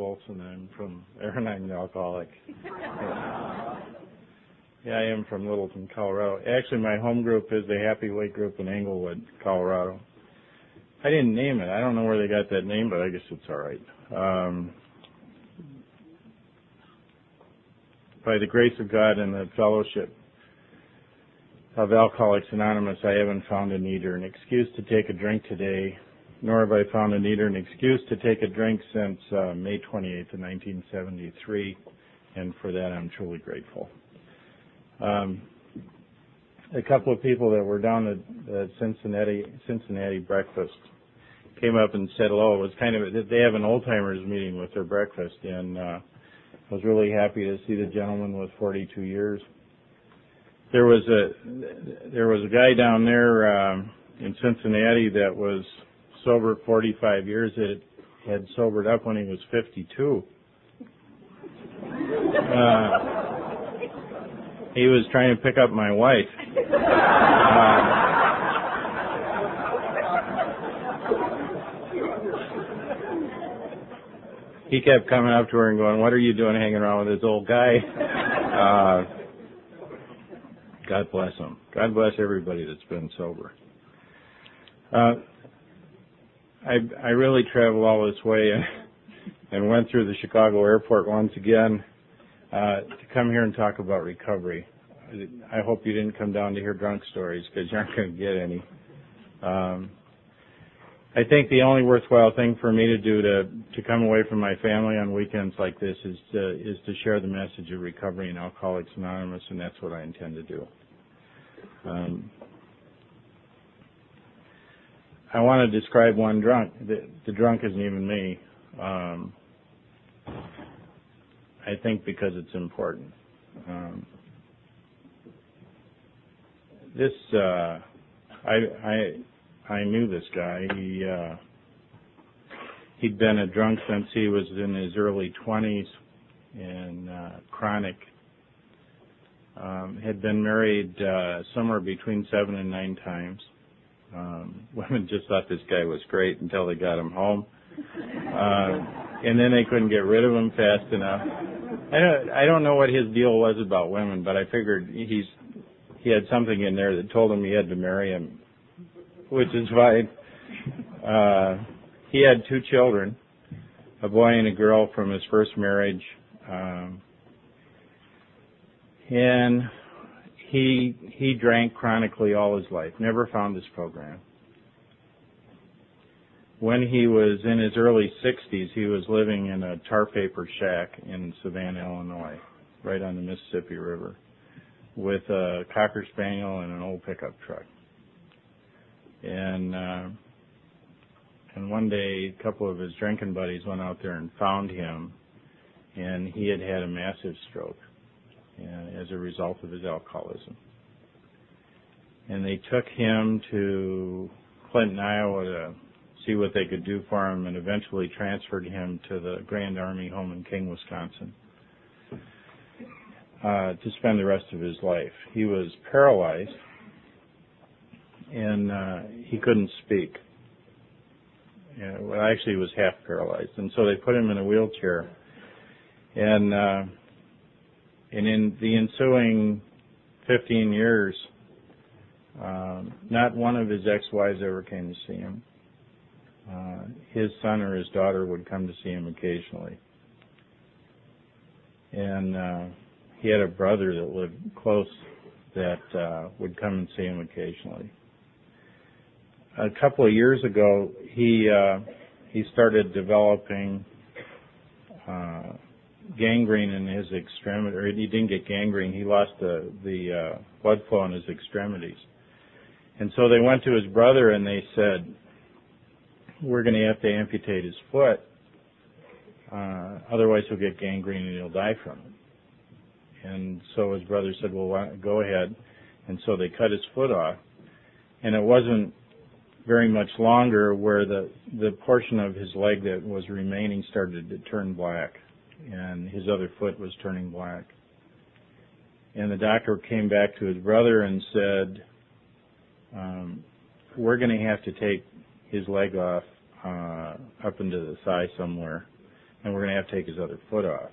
Olson. I'm from, I'm an alcoholic. yeah, I am from Littleton, Colorado. Actually, my home group is the Happy Weight Group in Englewood, Colorado. I didn't name it. I don't know where they got that name, but I guess it's all right. Um, by the grace of God and the fellowship of Alcoholics Anonymous, I haven't found a need or an excuse to take a drink today, nor have I found a need or an excuse to take a drink since uh, May 28th of 1973, and for that I'm truly grateful. Um, a couple of people that were down at, at Cincinnati Cincinnati breakfast came up and said hello. It was kind of they have an old timers meeting with their breakfast, and uh, I was really happy to see the gentleman with 42 years. There was a there was a guy down there um, in Cincinnati that was sober 45 years that had sobered up when he was 52. Uh, he was trying to pick up my wife. Uh, he kept coming up to her and going, "What are you doing hanging around with this old guy?" Uh, God bless him. God bless everybody that's been sober. Uh, I I really traveled all this way and and went through the Chicago airport once again uh, to come here and talk about recovery. I hope you didn't come down to hear drunk stories because you aren't going to get any. Um, I think the only worthwhile thing for me to do to to come away from my family on weekends like this is to is to share the message of recovery in Alcoholics Anonymous, and that's what I intend to do. Um, I want to describe one drunk. The, the drunk isn't even me. Um, I think because it's important. Um, this uh, I I I knew this guy. He uh, he'd been a drunk since he was in his early 20s and uh, chronic. Um, had been married uh, somewhere between seven and nine times. Um, women just thought this guy was great until they got him home, uh, and then they couldn't get rid of him fast enough. I don't, I don't know what his deal was about women, but I figured he's he had something in there that told him he had to marry him which is fine. Uh, he had two children, a boy and a girl from his first marriage. Um, and he he drank chronically all his life, never found his program. When he was in his early 60s, he was living in a tar paper shack in Savanna, Illinois, right on the Mississippi River, with a cocker spaniel and an old pickup truck and uh, and one day a couple of his drinking buddies went out there and found him, and he had had a massive stroke as a result of his alcoholism. And they took him to Clinton, Iowa to see what they could do for him and eventually transferred him to the Grand Army home in King, Wisconsin. Uh, to spend the rest of his life. He was paralyzed and uh, he couldn't speak. Yeah, well, actually, he was half paralyzed, and so they put him in a wheelchair. And uh, and in the ensuing 15 years, um, not one of his ex-wives ever came to see him. Uh, his son or his daughter would come to see him occasionally, and uh, he had a brother that lived close that uh, would come and see him occasionally a couple of years ago, he uh, he started developing uh, gangrene in his extremity, or he didn't get gangrene. He lost the the uh, blood flow in his extremities, and so they went to his brother and they said, "We're going to have to amputate his foot, uh, otherwise he'll get gangrene and he'll die from it." And so his brother said, "Well, go ahead." And so they cut his foot off, and it wasn't very much longer where the the portion of his leg that was remaining started to turn black and his other foot was turning black and the doctor came back to his brother and said um, we're going to have to take his leg off uh, up into the thigh somewhere and we're going to have to take his other foot off.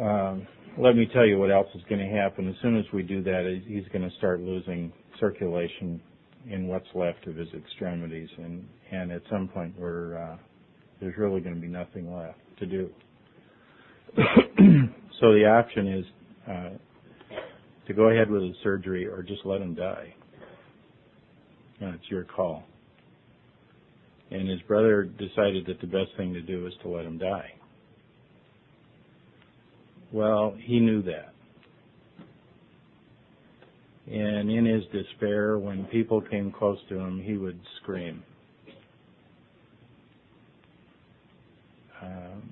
Um, let me tell you what else is going to happen. As soon as we do that, he's going to start losing circulation in what's left of his extremities, and and at some point, where uh, there's really going to be nothing left to do. so the option is uh, to go ahead with the surgery or just let him die. And it's your call. And his brother decided that the best thing to do is to let him die. Well, he knew that. And in his despair, when people came close to him, he would scream. Um,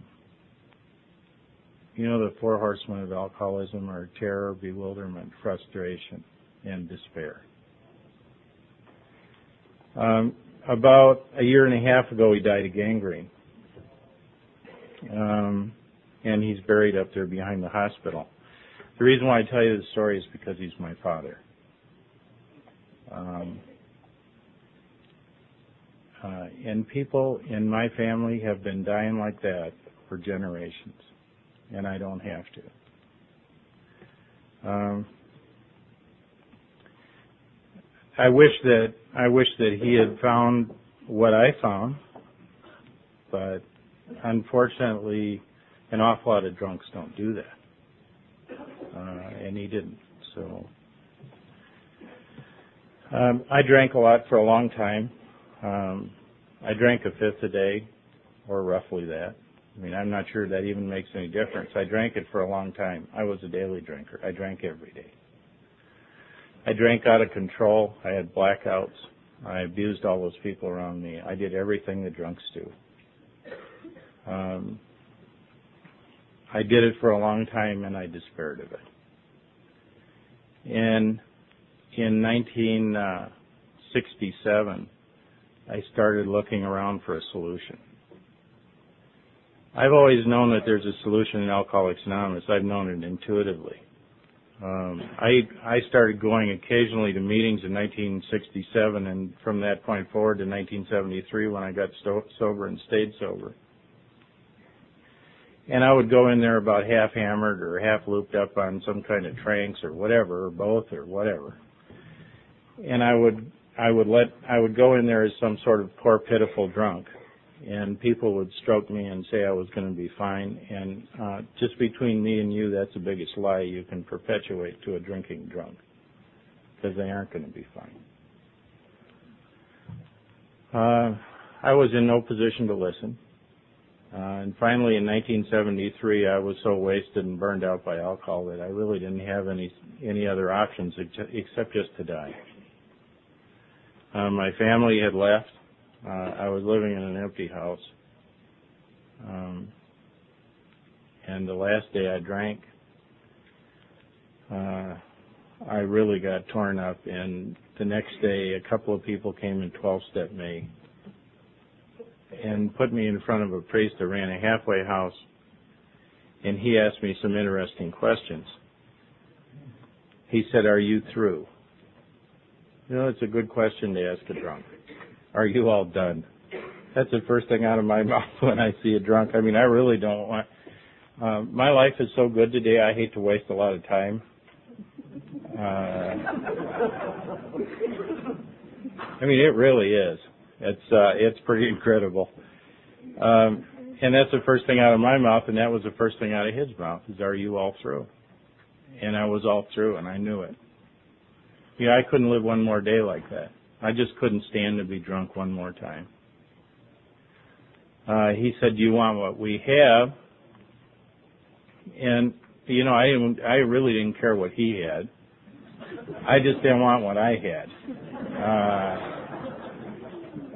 you know, the four horsemen of alcoholism are terror, bewilderment, frustration, and despair. Um, about a year and a half ago, he died of gangrene. Um, and he's buried up there behind the hospital. The reason why I tell you this story is because he's my father. Um, uh, and people in my family have been dying like that for generations, and I don't have to. Um, I wish that I wish that he had found what I found, but unfortunately, an awful lot of drunks don't do that, uh, and he didn't. So um, I drank a lot for a long time. Um, I drank a fifth a day, or roughly that. I mean, I'm not sure that even makes any difference. I drank it for a long time. I was a daily drinker. I drank every day. I drank out of control. I had blackouts. I abused all those people around me. I did everything the drunks do. Um, I did it for a long time and I despaired of it. And in 1967, I started looking around for a solution. I've always known that there's a solution in Alcoholics Anonymous. I've known it intuitively. Um, I I started going occasionally to meetings in 1967, and from that point forward to 1973, when I got sto- sober and stayed sober, and I would go in there about half hammered or half looped up on some kind of tranks or whatever, or both or whatever, and I would I would let I would go in there as some sort of poor pitiful drunk, and people would stroke me and say I was going to be fine. And uh, just between me and you, that's the biggest lie you can perpetuate to a drinking drunk, because they aren't going to be fine. Uh, I was in no position to listen. Uh, and finally, in 1973, I was so wasted and burned out by alcohol that I really didn't have any any other options except just to die. Uh, my family had left. Uh, I was living in an empty house. Um, and the last day I drank, uh, I really got torn up. And the next day, a couple of people came and 12 step me and put me in front of a priest that ran a halfway house. And he asked me some interesting questions. He said, Are you through? You know, it's a good question to ask a drunk. Are you all done? That's the first thing out of my mouth when I see a drunk. I mean, I really don't want. Uh, my life is so good today. I hate to waste a lot of time. Uh, I mean, it really is. It's uh, it's pretty incredible. Um, and that's the first thing out of my mouth, and that was the first thing out of his mouth. Is, "Are you all through?" And I was all through, and I knew it. Yeah, I couldn't live one more day like that. I just couldn't stand to be drunk one more time. Uh, he said, "Do you want what we have?" And you know, I didn't, I really didn't care what he had. I just didn't want what I had. Uh,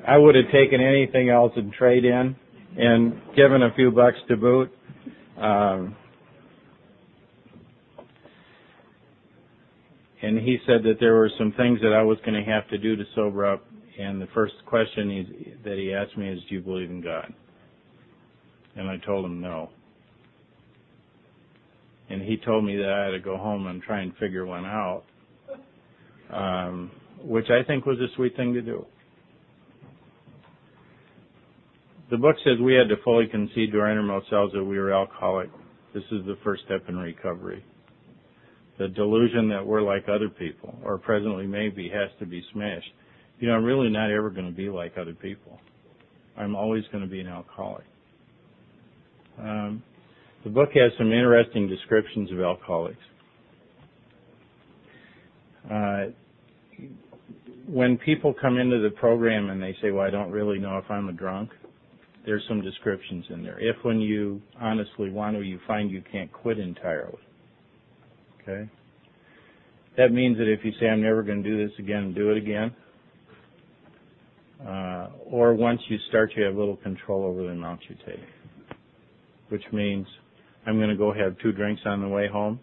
I would have taken anything else and trade in, and given a few bucks to boot. Um, and he said that there were some things that I was going to have to do to sober up. And the first question he, that he asked me is, "Do you believe in God?" And I told him no. And he told me that I had to go home and try and figure one out, um, which I think was a sweet thing to do. the book says we had to fully concede to our innermost selves that we were alcoholic. This is the first step in recovery. The delusion that we're like other people, or presently maybe, has to be smashed. You know, I'm really not ever going to be like other people. I'm always going to be an alcoholic. Um, the book has some interesting descriptions of alcoholics. Uh, when people come into the program and they say, well, I don't really know if I'm a drunk, there's some descriptions in there. If when you honestly want to, you find you can't quit entirely. Okay? That means that if you say, I'm never going to do this again, do it again. Uh, or once you start, you have little control over the amount you take. Which means, I'm going to go have two drinks on the way home,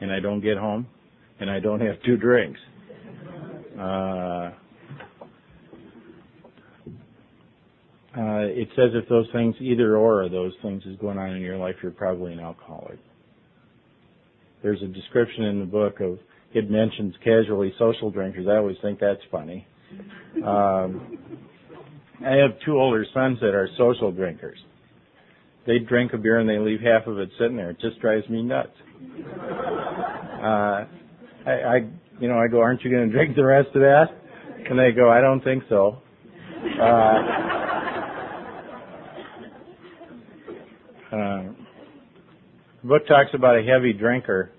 and I don't get home, and I don't have two drinks. Uh, uh, it says if those things, either or those things is going on in your life, you're probably an alcoholic. There's a description in the book of, it mentions casually social drinkers. I always think that's funny. Um, I have two older sons that are social drinkers. They drink a beer and they leave half of it sitting there. It just drives me nuts. Uh, I, I, you know, I go, aren't you going to drink the rest of that? And they go, I don't think so. Uh, Uh, the book talks about a heavy drinker.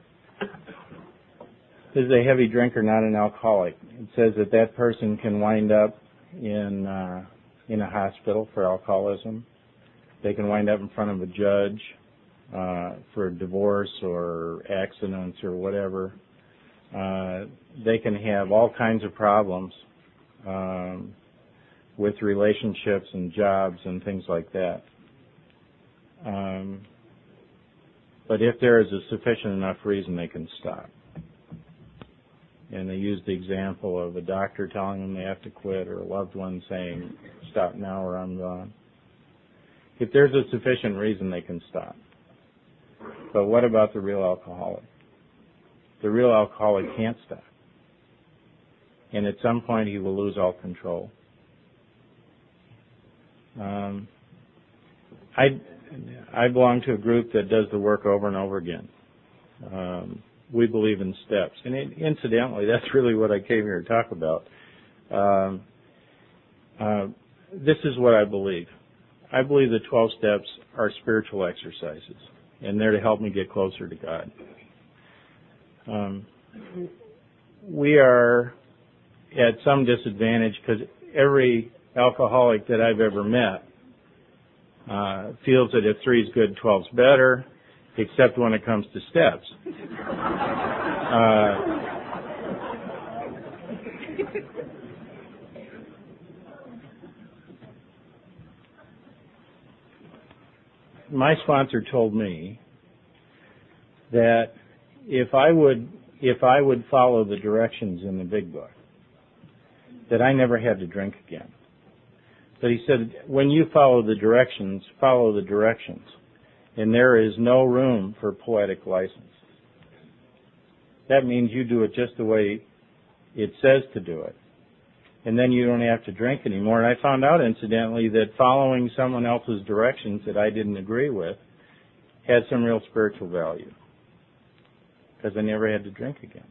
This is a heavy drinker, not an alcoholic. It says that that person can wind up in uh, in a hospital for alcoholism. They can wind up in front of a judge uh, for divorce or accidents or whatever. Uh, they can have all kinds of problems um, with relationships and jobs and things like that. Um, but if there is a sufficient enough reason, they can stop. And they use the example of a doctor telling them they have to quit or a loved one saying, stop now or I'm gone. If there's a sufficient reason, they can stop. But what about the real alcoholic? The real alcoholic can't stop. And at some point he will lose all control. Um, I I belong to a group that does the work over and over again. Um, we believe in steps, and it, incidentally, that's really what I came here to talk about. Um, uh, this is what I believe. I believe the 12 steps are spiritual exercises, and they're to help me get closer to God. Um, we are at some disadvantage because every alcoholic that I've ever met uh, feels that if three is good, 12's better, except when it comes to steps. Uh, my sponsor told me that if I would if I would follow the directions in the big book, that I never had to drink again. But he said, when you follow the directions, follow the directions. And there is no room for poetic license. That means you do it just the way it says to do it. And then you don't have to drink anymore. And I found out incidentally that following someone else's directions that I didn't agree with had some real spiritual value. Because I never had to drink again.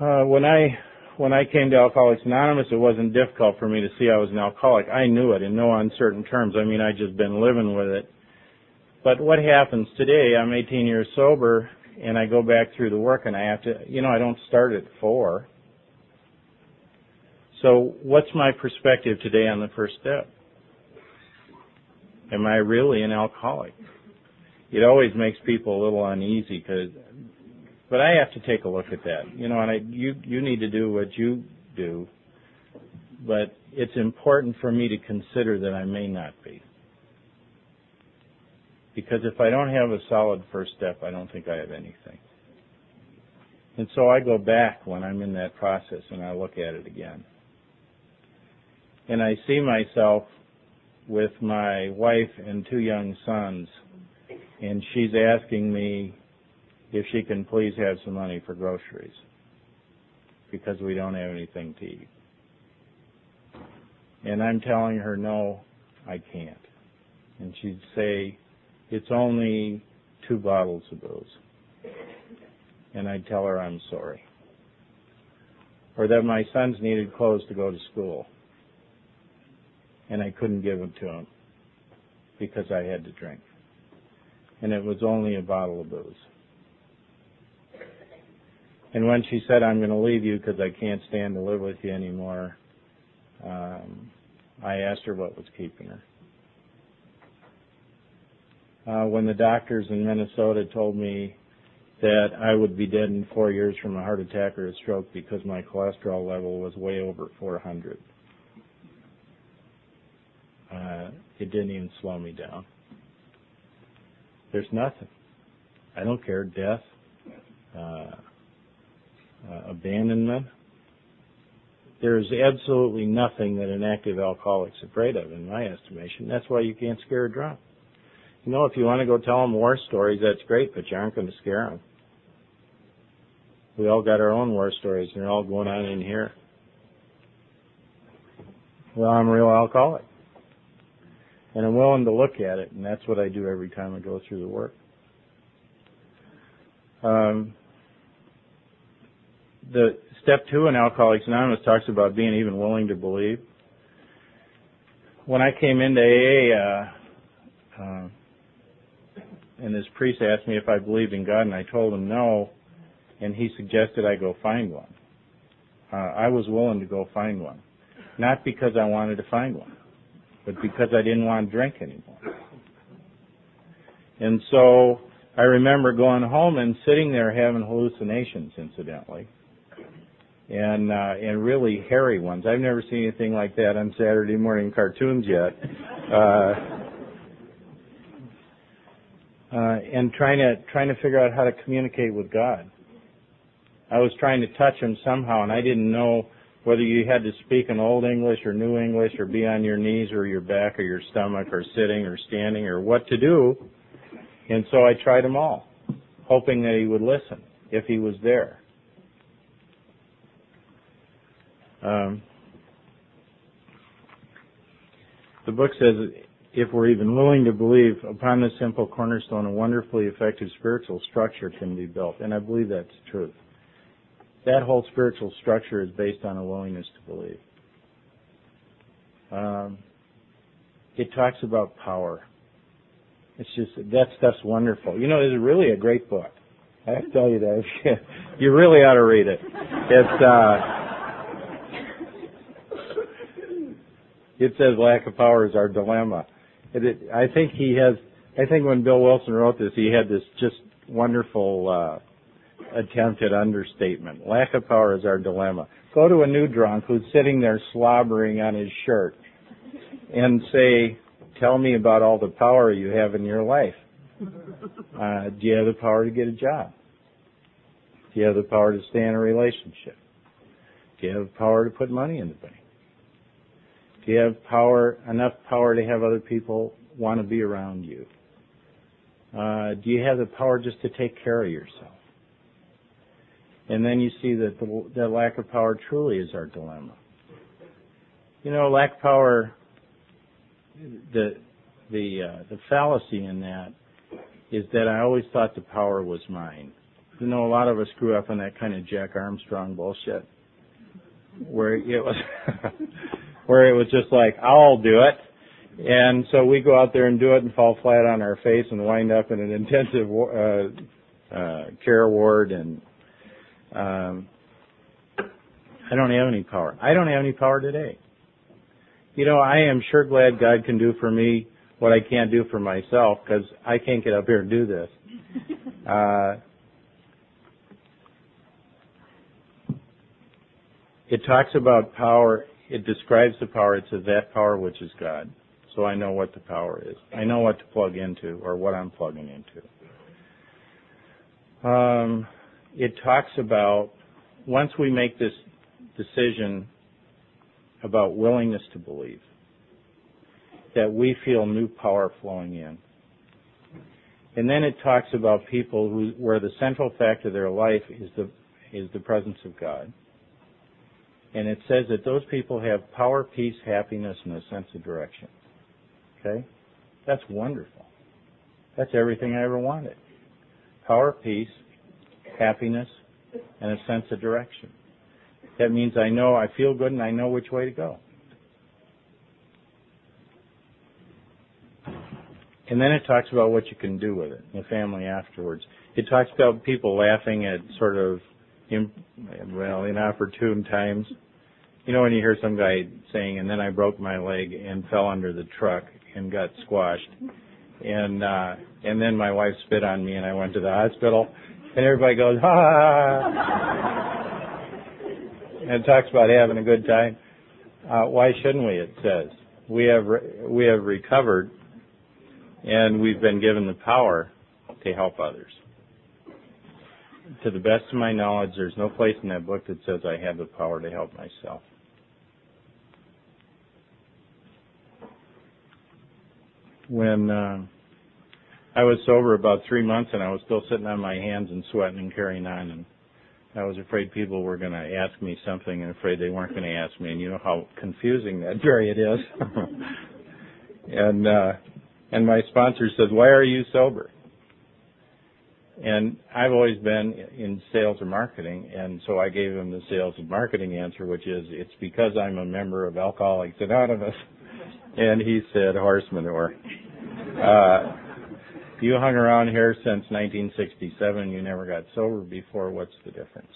Uh, when I when I came to Alcoholics Anonymous, it wasn't difficult for me to see I was an alcoholic. I knew it in no uncertain terms. I mean, I'd just been living with it. But what happens today? I'm 18 years sober, and I go back through the work, and I have to, you know, I don't start at four. So, what's my perspective today on the first step? Am I really an alcoholic? It always makes people a little uneasy because but I have to take a look at that. You know, and I, you you need to do what you do, but it's important for me to consider that I may not be. Because if I don't have a solid first step, I don't think I have anything. And so I go back when I'm in that process and I look at it again. And I see myself with my wife and two young sons, and she's asking me, if she can please have some money for groceries because we don't have anything to eat. And I'm telling her, no, I can't. And she'd say, it's only two bottles of booze. And I'd tell her I'm sorry. Or that my sons needed clothes to go to school. And I couldn't give them to them because I had to drink. And it was only a bottle of booze. And when she said, I'm going to leave you because I can't stand to live with you anymore, um, I asked her what was keeping her. Uh, when the doctors in Minnesota told me that I would be dead in four years from a heart attack or a stroke because my cholesterol level was way over 400. Uh, it didn't even slow me down. There's nothing. I don't care. Death, uh, uh, abandonment. There's absolutely nothing that an active alcoholic's afraid of, in my estimation. That's why you can't scare a drunk. You know, if you want to go tell them war stories, that's great, but you aren't going to scare them. We all got our own war stories, and they're all going on in here. Well, I'm a real alcoholic. And I'm willing to look at it, and that's what I do every time I go through the work. Um, the step two in Alcoholics Anonymous talks about being even willing to believe. When I came into AA, uh, uh, and this priest asked me if I believed in God, and I told him no, and he suggested I go find one. Uh, I was willing to go find one, not because I wanted to find one, but because I didn't want to drink anymore. And so I remember going home and sitting there having hallucinations, incidentally, and uh, and really hairy ones. I've never seen anything like that on Saturday morning cartoons yet. Uh, uh, and trying to trying to figure out how to communicate with God. I was trying to touch him somehow, and I didn't know whether you had to speak in Old English or New English or be on your knees or your back or your stomach or sitting or standing or what to do. And so I tried them all, hoping that he would listen if he was there. Um, the book says if we're even willing to believe upon this simple cornerstone, a wonderfully effective spiritual structure can be built. And I believe that's truth. That whole spiritual structure is based on a willingness to believe. Um, it talks about power. It's just that stuff's wonderful. You know, it's really a great book. I have to tell you that. you really ought to read it. It's uh it says lack of power is our dilemma. It, I think he has. I think when Bill Wilson wrote this, he had this just wonderful uh, attempt at understatement. Lack of power is our dilemma. Go to a new drunk who's sitting there slobbering on his shirt, and say, "Tell me about all the power you have in your life. Uh, do you have the power to get a job? Do you have the power to stay in a relationship? Do you have the power to put money in the bank? Do you have power, enough power to have other people want to be around you? Uh, do you have the power just to take care of yourself? And then you see that the, that lack of power truly is our dilemma. You know, lack of power, the the uh, the fallacy in that is that I always thought the power was mine. You know, a lot of us grew up on that kind of Jack Armstrong bullshit, where it was where it was just like, I'll do it. And so we go out there and do it and fall flat on our face and wind up in an intensive uh, uh, care ward. And um, I don't have any power. I don't have any power today. You know, I am sure glad God can do for me what I can't do for myself because I can't get up here and do this. Uh, it talks about power it describes the power. It says that power which is God. So I know what the power is. I know what to plug into or what I'm plugging into. Um, it talks about once we make this decision about willingness to believe, that we feel new power flowing in. And then it talks about people who, where the central fact of their life is the, is the presence of God And it says that those people have power, peace, happiness, and a sense of direction. Okay? That's wonderful. That's everything I ever wanted. Power, peace, happiness, and a sense of direction. That means I know I feel good and I know which way to go. And then it talks about what you can do with it, the family afterwards. It talks about people laughing at sort of, well, inopportune times. You know when you hear some guy saying, and then I broke my leg and fell under the truck and got squashed. And, uh, and then my wife spit on me and I went to the hospital and everybody goes, ha! and it talks about having a good time. Uh, why shouldn't we? It says we have re- we have recovered, and we've been given the power to help others. To the best of my knowledge, there's no place in that book that says I have the power to help myself. When uh, I was sober about three months and I was still sitting on my hands and sweating and carrying on and I was afraid people were going to ask me something and afraid they weren't going to ask me and you know how confusing that period is. and uh and my sponsor said, "Why are you sober?" And I've always been in sales or marketing, and so I gave him the sales and marketing answer, which is, "It's because I'm a member of Alcoholics Anonymous." And he said, "Horse manure." Uh, you hung around here since 1967. You never got sober before. What's the difference?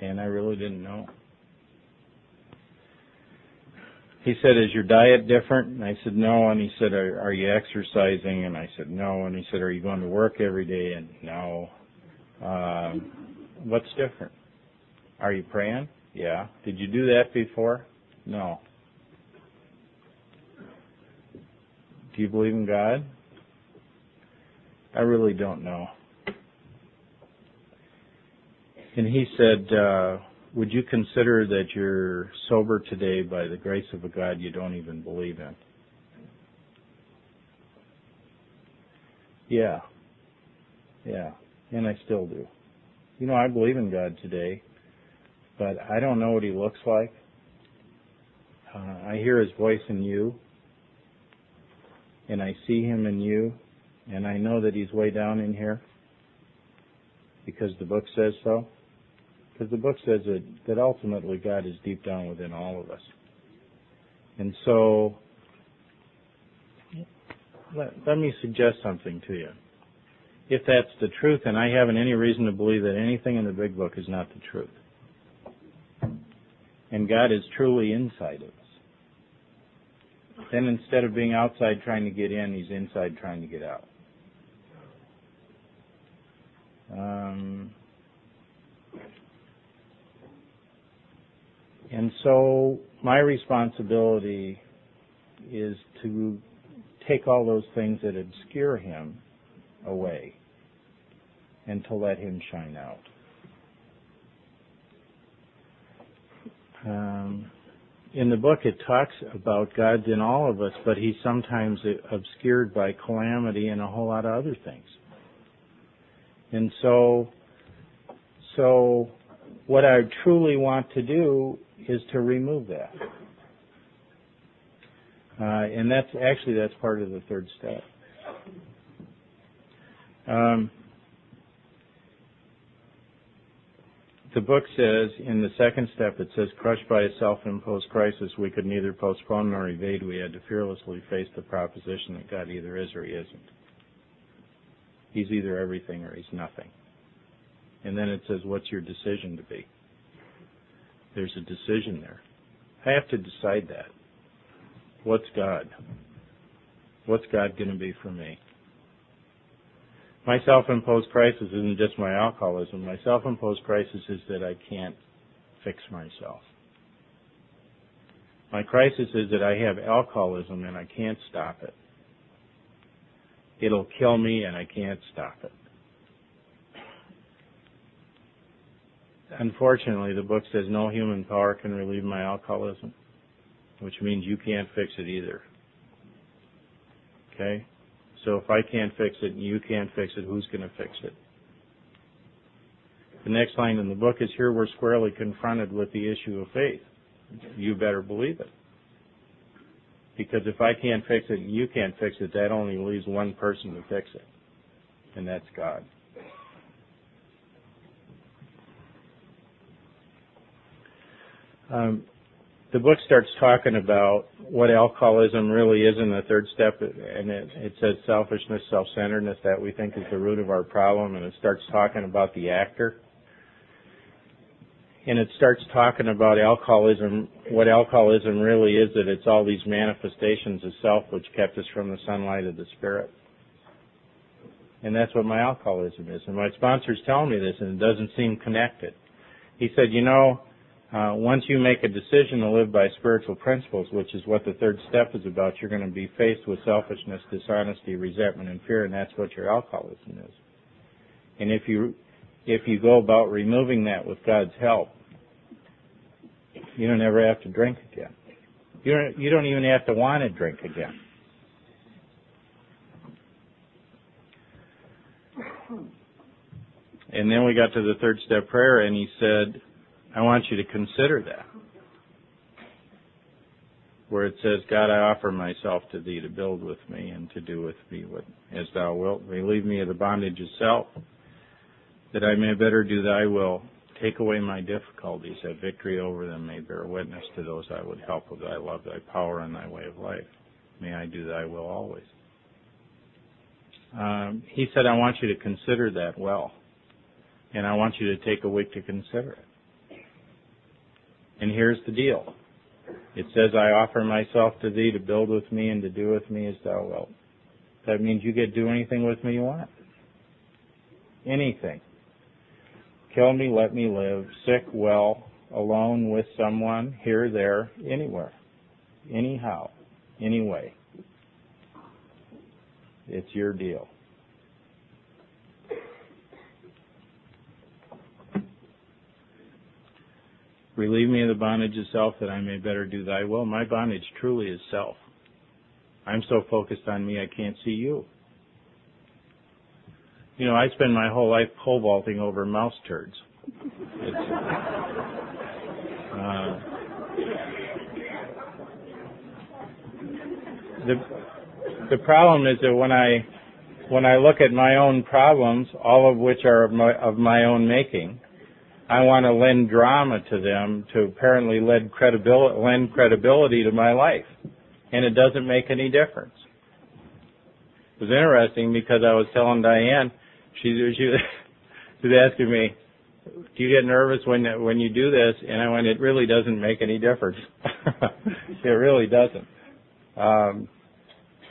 And I really didn't know. He said, "Is your diet different?" And I said, "No." And he said, "Are, are you exercising?" And I said, "No." And he said, "Are you going to work every day?" And no. Um, what's different? Are you praying? Yeah. Did you do that before? No. Do you believe in God? I really don't know. And he said, uh, Would you consider that you're sober today by the grace of a God you don't even believe in? Yeah. Yeah. And I still do. You know, I believe in God today, but I don't know what he looks like. Uh, I hear his voice in you and I see him in you, and I know that he's way down in here because the book says so. Because the book says that, that ultimately God is deep down within all of us. And so, let, let me suggest something to you. If that's the truth, and I haven't any reason to believe that anything in the big book is not the truth. And God is truly inside of us. Then instead of being outside trying to get in, he's inside trying to get out. Um, and so my responsibility is to take all those things that obscure him away and to let him shine out. Um, in the book it talks about God's in all of us, but he's sometimes obscured by calamity and a whole lot of other things. And so, so what I truly want to do is to remove that. Uh, and that's actually that's part of the third step. Um, the book says in the second step it says crushed by a self-imposed crisis we could neither postpone nor evade. We had to fearlessly face the proposition that god either is or he isn't. He's either everything or he's nothing. And then it says what's your decision to be? There's a decision there. I have to decide that. What's god? What's god going to be for me my self-imposed crisis isn't just my alcoholism. My self-imposed crisis is that I can't fix myself. My crisis is that I have alcoholism and I can't stop it. It'll kill me and I can't stop it. Unfortunately, the book says no human power can relieve my alcoholism, which means you can't fix it either. Okay? So if I can't fix it and you can't fix it, who's going to fix it? The next line in the book is here we're squarely confronted with the issue of faith. You better believe it. Because if I can't fix it and you can't fix it, that only leaves one person to fix it. And that's God. Um, the book starts talking about what alcoholism really is in the third step, and it, it says selfishness, self-centeredness, that we think is the root of our problem, and it starts talking about the actor. And it starts talking about alcoholism, what alcoholism really is, that it's all these manifestations of self which kept us from the sunlight of the spirit. And that's what my alcoholism is. And my sponsor's telling me this, and it doesn't seem connected. He said, you know, uh, once you make a decision to live by spiritual principles, which is what the third step is about, you're going to be faced with selfishness, dishonesty, resentment, and fear, and that's what your alcoholism is. And if you if you go about removing that with God's help, you don't ever have to drink again. You don't you don't even have to want to drink again. And then we got to the third step prayer, and he said, I want you to consider that. Where it says, God, I offer myself to thee to build with me and to do with me what as thou wilt. Relieve me of the bondage of self, that I may better do thy will. Take away my difficulties, that victory over them may bear witness to those I would help with thy love, thy power, and thy way of life. May I do thy will always. Um, he said, I want you to consider that well. And I want you to take a week to consider it. And here's the deal. It says, I offer myself to thee to build with me and to do with me as thou wilt. That means you get to do anything with me you want. Anything. Kill me, let me live, sick, well, alone with someone, here, there, anywhere. Anyhow, anyway. It's your deal. Relieve me of the bondage of self that I may better do thy will. My bondage truly is self. I'm so focused on me I can't see you. You know, I spend my whole life pole vaulting over mouse turds. Uh, the the problem is that when I when I look at my own problems, all of which are of my, of my own making, I want to lend drama to them to apparently lend credibility, lend credibility to my life. And it doesn't make any difference. It was interesting because I was telling Diane, she, she, she was asking me, do you get nervous when, when you do this? And I went, it really doesn't make any difference. it really doesn't. Um,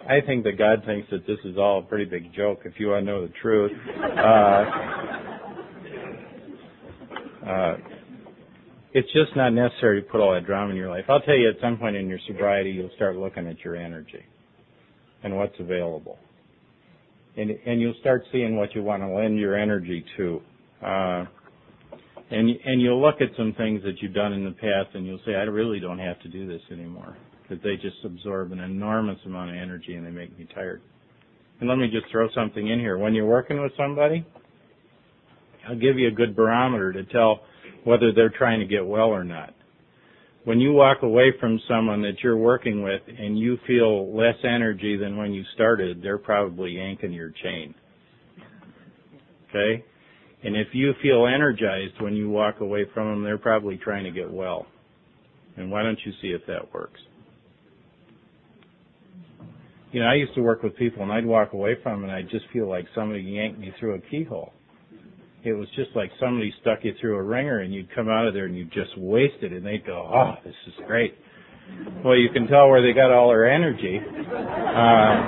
I think that God thinks that this is all a pretty big joke if you want to know the truth. Uh, uh, it's just not necessary to put all that drama in your life. I'll tell you at some point in your sobriety, you'll start looking at your energy and what's available. And, and you'll start seeing what you want to lend your energy to. Uh, and, and you'll look at some things that you've done in the past and you'll say, I really don't have to do this anymore. Because they just absorb an enormous amount of energy and they make me tired. And let me just throw something in here. When you're working with somebody, I'll give you a good barometer to tell whether they're trying to get well or not. When you walk away from someone that you're working with and you feel less energy than when you started, they're probably yanking your chain. Okay? And if you feel energized when you walk away from them, they're probably trying to get well. And why don't you see if that works? You know, I used to work with people and I'd walk away from them and I'd just feel like somebody yanked me through a keyhole it was just like somebody stuck you through a wringer and you'd come out of there and you just wasted it and they'd go, oh, this is great. Well, you can tell where they got all their energy. Uh,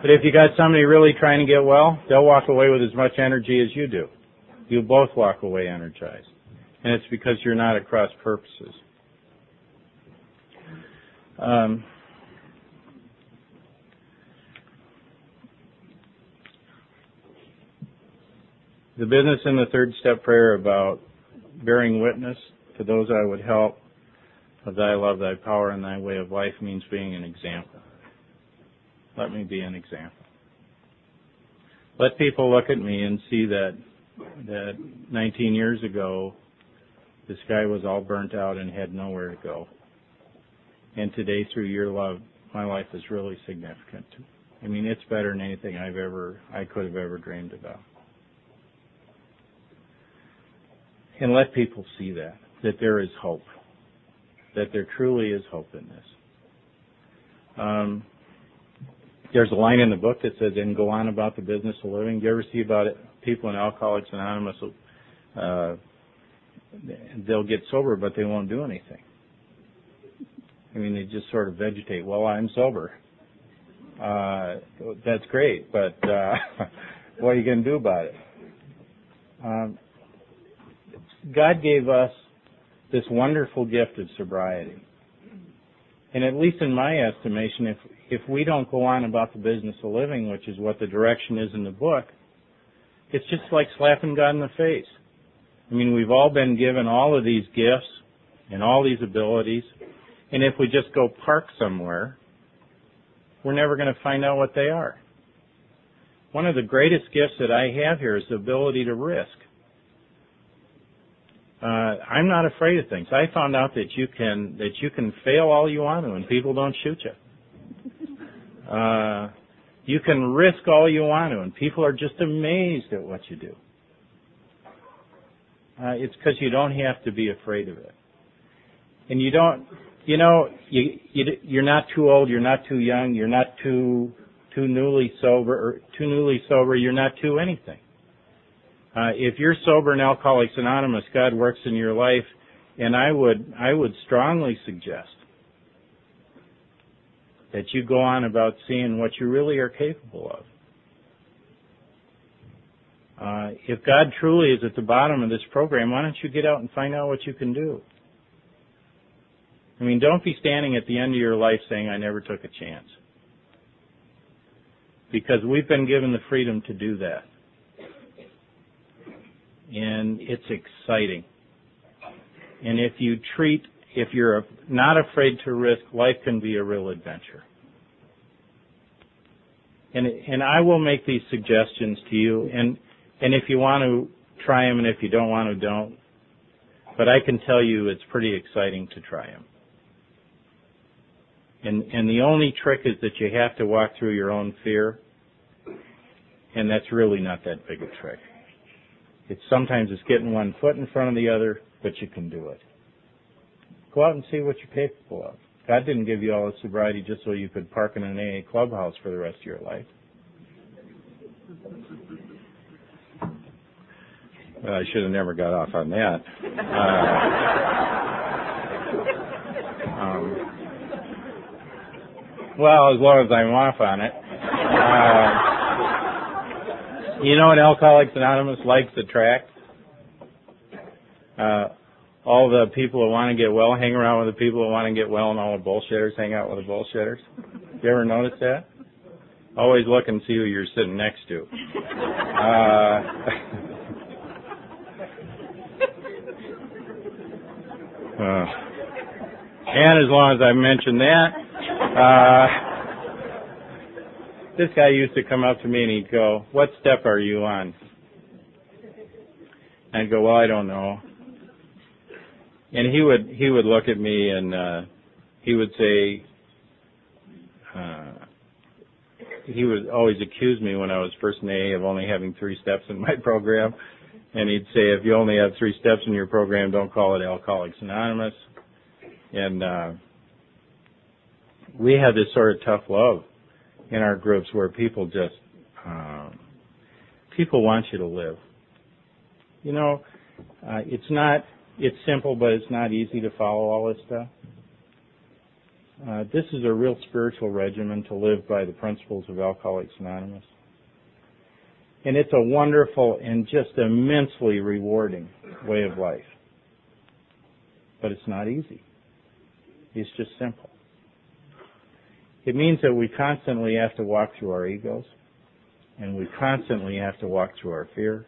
but if you got somebody really trying to get well, they'll walk away with as much energy as you do. You both walk away energized. And it's because you're not at cross purposes. Um, The business in the third step prayer about bearing witness to those I would help of thy love, thy power, and thy way of life means being an example. Let me be an example. Let people look at me and see that that 19 years ago, this guy was all burnt out and had nowhere to go. And today, through your love, my life is really significant. I mean, it's better than anything I've ever, I could have ever dreamed about. And let people see that, that there is hope, that there truly is hope in this. Um, there's a line in the book that says, and go on about the business of living. You ever see about it? People in Alcoholics Anonymous, uh, they'll get sober, but they won't do anything. I mean, they just sort of vegetate. Well, I'm sober. Uh, that's great, but uh, what are you going to do about it? Um, God gave us this wonderful gift of sobriety. And at least in my estimation, if if we don't go on about the business of living, which is what the direction is in the book, it's just like slapping God in the face. I mean, we've all been given all of these gifts and all these abilities, and if we just go park somewhere, we're never going to find out what they are. One of the greatest gifts that I have here is the ability to risk. Uh, I'm not afraid of things. I found out that you can that you can fail all you want to, and people don't shoot you. Uh, you can risk all you want to, and people are just amazed at what you do. Uh, it's because you don't have to be afraid of it, and you don't. You know, you, you you're not too old, you're not too young, you're not too too newly sober or too newly sober. You're not too anything. Uh, if you're sober in Alcoholics Anonymous, God works in your life, and I would I would strongly suggest that you go on about seeing what you really are capable of. Uh, if God truly is at the bottom of this program, why don't you get out and find out what you can do? I mean, don't be standing at the end of your life saying, I never took a chance. Because we've been given the freedom to do that and it's exciting. And if you treat, if you're not afraid to risk, life can be a real adventure. And, and I will make these suggestions to you, and, and if you want to, try them, and if you don't want to, don't. But I can tell you it's pretty exciting to try them. And, and the only trick is that you have to walk through your own fear, and that's really not that big a trick. It's sometimes it's getting one foot in front of the other, but you can do it. Go out and see what you're capable of. God didn't give you all the sobriety just so you could park in an AA clubhouse for the rest of your life. Well, I should have never got off on that. Uh, um, well, as long as I'm off on it. Uh, you know what Alcoholics Anonymous likes attract? Uh, all the people who want to get well hang around with the people who want to get well, and all the bullshitters hang out with the bullshitters. You ever notice that? Always look and see who you're sitting next to. Uh, uh, and as long as I mentioned that, uh, this guy used to come up to me and he'd go, "What step are you on?" And I'd go, "Well, I don't know." And he would he would look at me and uh he would say uh he would always accuse me when I was first in AA of only having three steps in my program. And he'd say, if you only have three steps in your program, don't call it Alcoholics Anonymous. And uh we had this sort of tough love in our groups where people just um, people want you to live. You know, uh, it's not it's simple, but it's not easy to follow all this stuff. Uh, this is a real spiritual regimen to live by the principles of Alcoholics Anonymous. And it's a wonderful and just immensely rewarding way of life. But it's not easy. It's just simple. It means that we constantly have to walk through our egos and we constantly have to walk through our fear.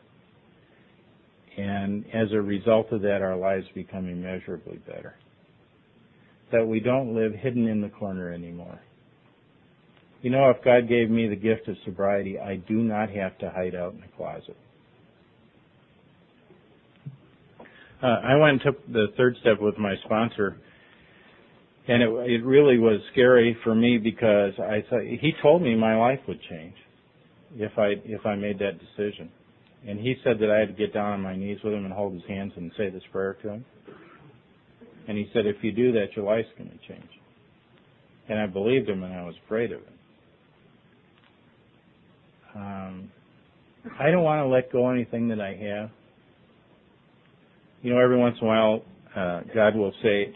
And as a result of that, our lives become immeasurably better. That we don't live hidden in the corner anymore. You know, if God gave me the gift of sobriety, I do not have to hide out in the closet. uh, I went and took the third step with my sponsor, and it, it really was scary for me because I thought he told me my life would change if I if I made that decision, and he said that I had to get down on my knees with him and hold his hands and say this prayer to him, and he said if you do that, your life's going to change, and I believed him and I was afraid of it. Um, I don't want to let go anything that I have. You know, every once in a while, uh, God will say,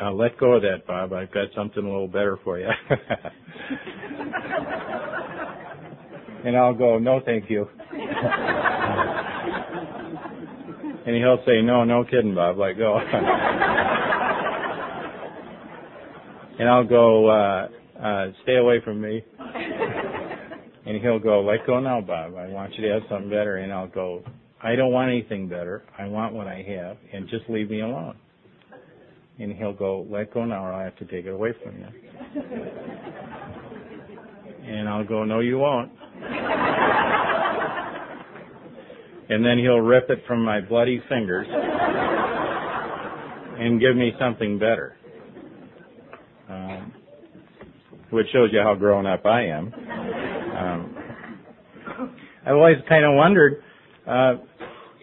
uh, let go of that, Bob. I've got something a little better for you. and I'll go, no, thank you. and he'll say, no, no kidding, Bob. Let go. and I'll go, uh, uh, stay away from me. And he'll go, let go now, Bob. I want you to have something better. And I'll go, I don't want anything better. I want what I have, and just leave me alone. And he'll go, let go now, or I have to take it away from you. and I'll go, no, you won't. and then he'll rip it from my bloody fingers and give me something better. Um, which shows you how grown up I am. Um, I've always kind of wondered uh,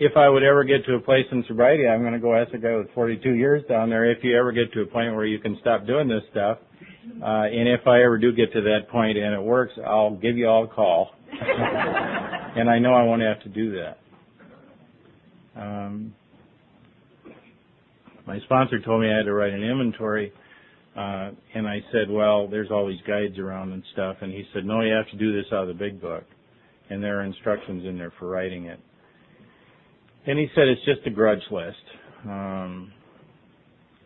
if I would ever get to a place in sobriety. I'm going to go ask a guy with 42 years down there if you ever get to a point where you can stop doing this stuff. Uh, and if I ever do get to that point and it works, I'll give you all a call. and I know I won't have to do that. Um, my sponsor told me I had to write an inventory uh, and I said, well, there's all these guides around and stuff. And he said, no, you have to do this out of the big book. And there are instructions in there for writing it. And he said it's just a grudge list. Um,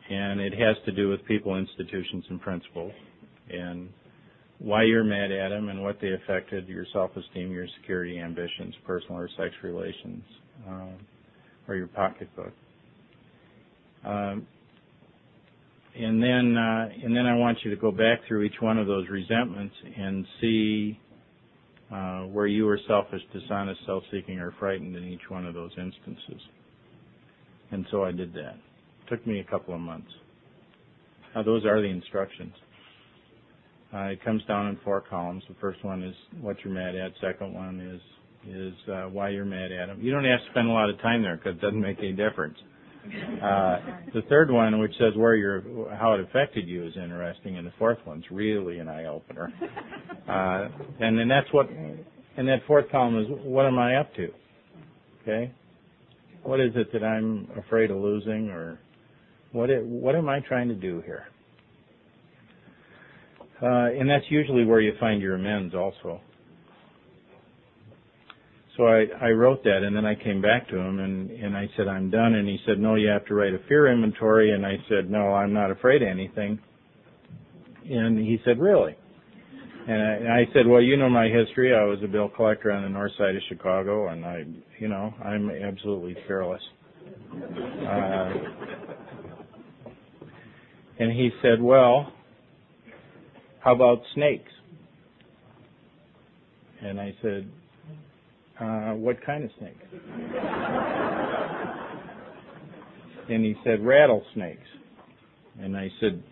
and it has to do with people, institutions, and principles. And why you're mad at them and what they affected your self-esteem, your security, ambitions, personal or sex relations, um, or your pocketbook. Um, and then uh, and then I want you to go back through each one of those resentments and see uh, where you are selfish, dishonest, self-seeking, or frightened in each one of those instances. And so I did that. It took me a couple of months. Now those are the instructions. Uh, it comes down in four columns. The first one is what you're mad at. Second one is is uh, why you're mad at them. You don't have to spend a lot of time there because it doesn't make any difference. Uh, the third one, which says where your how it affected you, is interesting, and the fourth one's really an eye opener. Uh, and then that's what, and that fourth column is what am I up to? Okay, what is it that I'm afraid of losing, or what it, what am I trying to do here? Uh, and that's usually where you find your amends also. So I, I wrote that and then I came back to him and, and I said, I'm done. And he said, no, you have to write a fear inventory. And I said, no, I'm not afraid of anything. And he said, really? And I, and I said, well, you know my history. I was a bill collector on the north side of Chicago and I, you know, I'm absolutely fearless. Uh, and he said, well, how about snakes? And I said, uh, what kind of snake? and he said, rattlesnakes. And I said,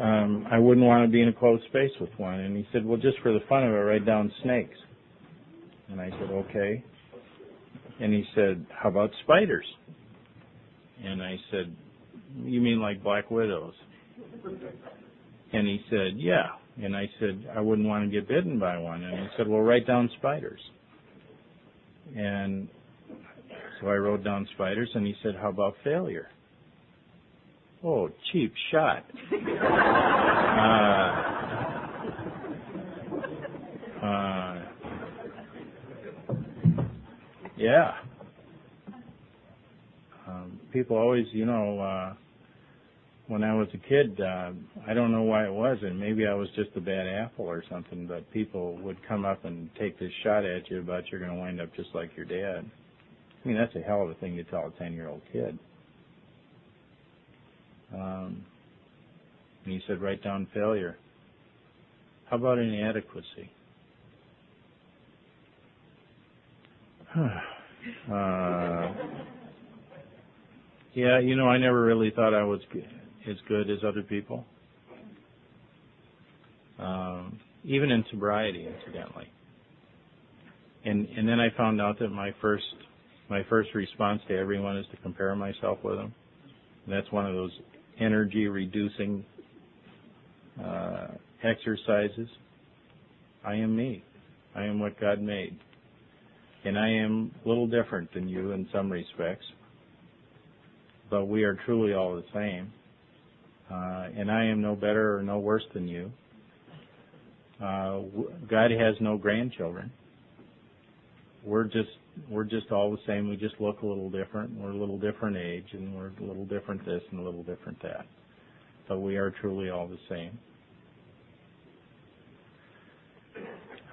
um, I wouldn't want to be in a closed space with one. And he said, well, just for the fun of it, write down snakes. And I said, okay. And he said, how about spiders? And I said, you mean like black widows? And he said, yeah. And I said, I wouldn't want to get bitten by one. And he said, well, write down spiders. And so I wrote down spiders, and he said, "How about failure?" Oh, cheap shot. uh, uh, yeah. Um, people always, you know, uh, when I was a kid, uh, I don't know why it was, and maybe I was just a bad apple or something, but people would come up and take this shot at you about you're going to wind up just like your dad. I mean, that's a hell of a thing to tell a 10 year old kid. Um, and he said, write down failure. How about inadequacy? uh, Yeah, you know, I never really thought I was g- as good as other people. Um, even in sobriety, incidentally. And and then I found out that my first my first response to everyone is to compare myself with them. And that's one of those energy reducing uh, exercises. I am me. I am what God made. And I am a little different than you in some respects. But we are truly all the same. Uh, and I am no better or no worse than you. Uh, God has no grandchildren. We're just we're just all the same. We just look a little different. We're a little different age, and we're a little different this and a little different that. But we are truly all the same.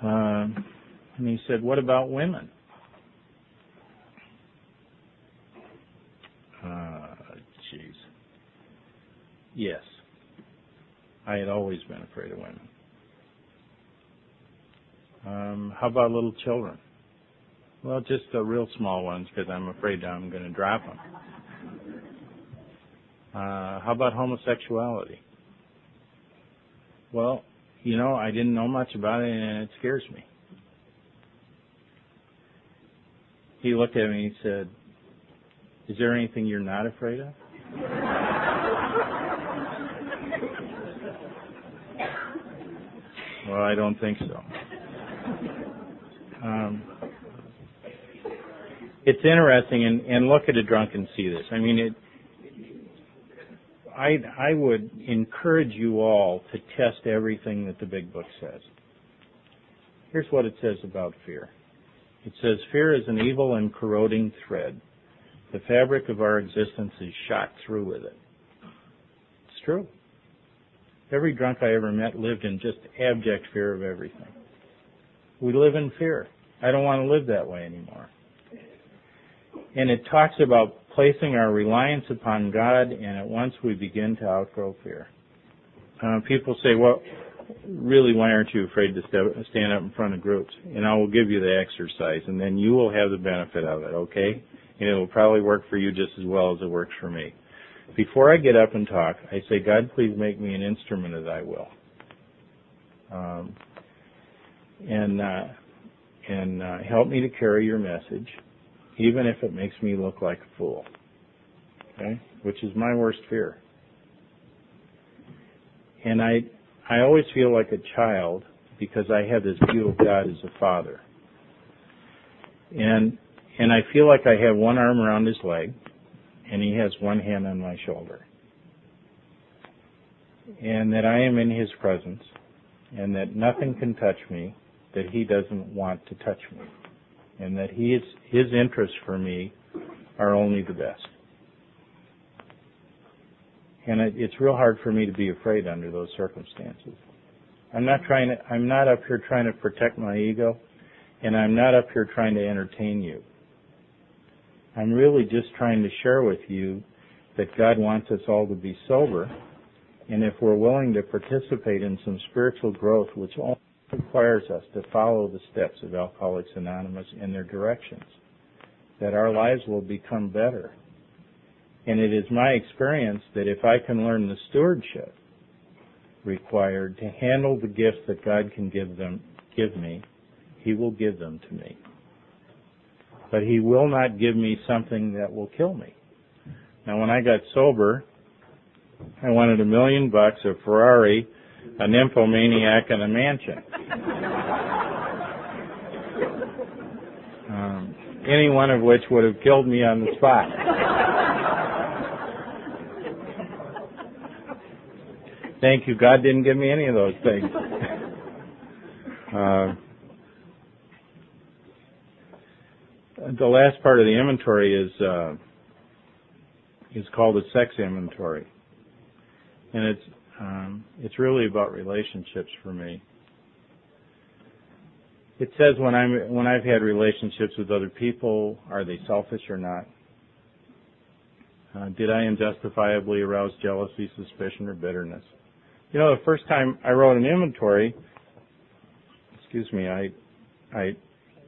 Um, and he said, "What about women?" Uh, jeez. Yes. I had always been afraid of women. Um, how about little children? Well, just the real small ones because I'm afraid I'm going to drop them. Uh, how about homosexuality? Well, you know, I didn't know much about it and it scares me. He looked at me and he said, Is there anything you're not afraid of? Well, I don't think so. Um, it's interesting, and, and look at a drunk and see this. I mean, it. I I would encourage you all to test everything that the Big Book says. Here's what it says about fear. It says fear is an evil and corroding thread. The fabric of our existence is shot through with it. It's true. Every drunk I ever met lived in just abject fear of everything. We live in fear. I don't want to live that way anymore. And it talks about placing our reliance upon God, and at once we begin to outgrow fear. Uh, people say, well, really, why aren't you afraid to step, stand up in front of groups? And I will give you the exercise, and then you will have the benefit of it, okay? And it will probably work for you just as well as it works for me. Before I get up and talk, I say, God, please make me an instrument of thy will. Um, and, uh, and uh, help me to carry your message even if it makes me look like a fool. Okay? Which is my worst fear. And I I always feel like a child because I have this view of God as a father. And and I feel like I have one arm around his leg and he has one hand on my shoulder. And that I am in his presence and that nothing can touch me that he doesn't want to touch me and that his his interests for me are only the best. And it, it's real hard for me to be afraid under those circumstances. I'm not trying to, I'm not up here trying to protect my ego, and I'm not up here trying to entertain you. I'm really just trying to share with you that God wants us all to be sober, and if we're willing to participate in some spiritual growth, which only requires us to follow the steps of Alcoholics Anonymous in their directions, that our lives will become better. And it is my experience that if I can learn the stewardship required to handle the gifts that God can give them, give me, He will give them to me. But He will not give me something that will kill me. Now when I got sober, I wanted a million bucks, a Ferrari, a nymphomaniac, and a mansion. Um, any one of which would have killed me on the spot. Thank you. God didn't give me any of those things. Uh, the last part of the inventory is uh, is called a sex inventory, and it's um, it's really about relationships for me. It says when I'm when I've had relationships with other people, are they selfish or not? Uh, did I unjustifiably arouse jealousy, suspicion, or bitterness? You know, the first time I wrote an inventory, excuse me, I I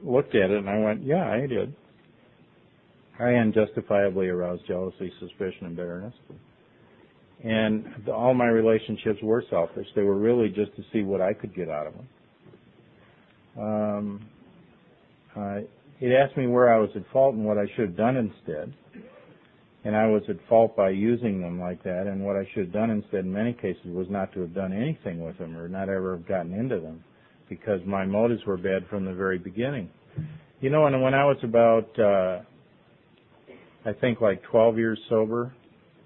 looked at it and I went, yeah, I did. I unjustifiably aroused jealousy, suspicion, and bitterness. And all my relationships were selfish. They were really just to see what I could get out of them. Um, uh, it asked me where I was at fault and what I should have done instead. And I was at fault by using them like that. And what I should have done instead, in many cases, was not to have done anything with them or not ever have gotten into them, because my motives were bad from the very beginning. You know, and when I was about, uh, I think like 12 years sober,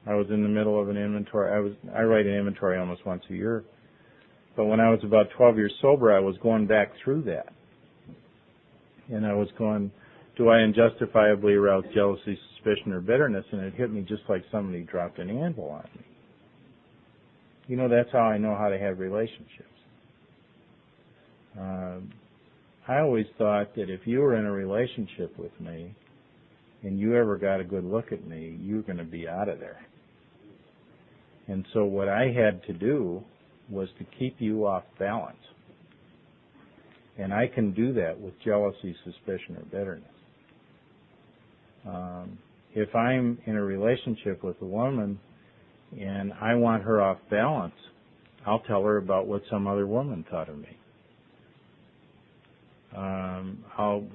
I was in the middle of an inventory. I was I write an inventory almost once a year. But when I was about 12 years sober, I was going back through that. And I was going, do I unjustifiably arouse jealousy, suspicion, or bitterness? And it hit me just like somebody dropped an anvil on me. You know, that's how I know how to have relationships. Um, I always thought that if you were in a relationship with me and you ever got a good look at me, you were going to be out of there. And so what I had to do was to keep you off balance. And I can do that with jealousy, suspicion, or bitterness. Um, if I'm in a relationship with a woman and I want her off balance, I'll tell her about what some other woman thought of me. Um,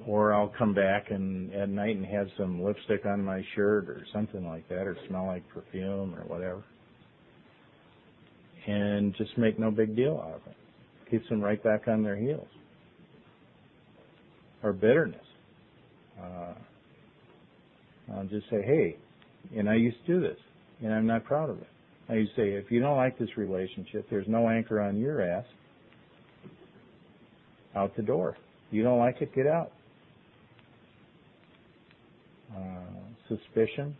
or I'll come back and at night and have some lipstick on my shirt or something like that, or smell like perfume or whatever and just make no big deal out of it. Keeps them right back on their heels. Or bitterness. Uh, I'll just say, hey, and I used to do this, and I'm not proud of it. I used to say, if you don't like this relationship, there's no anchor on your ass. Out the door. You don't like it, get out. Uh, suspicion.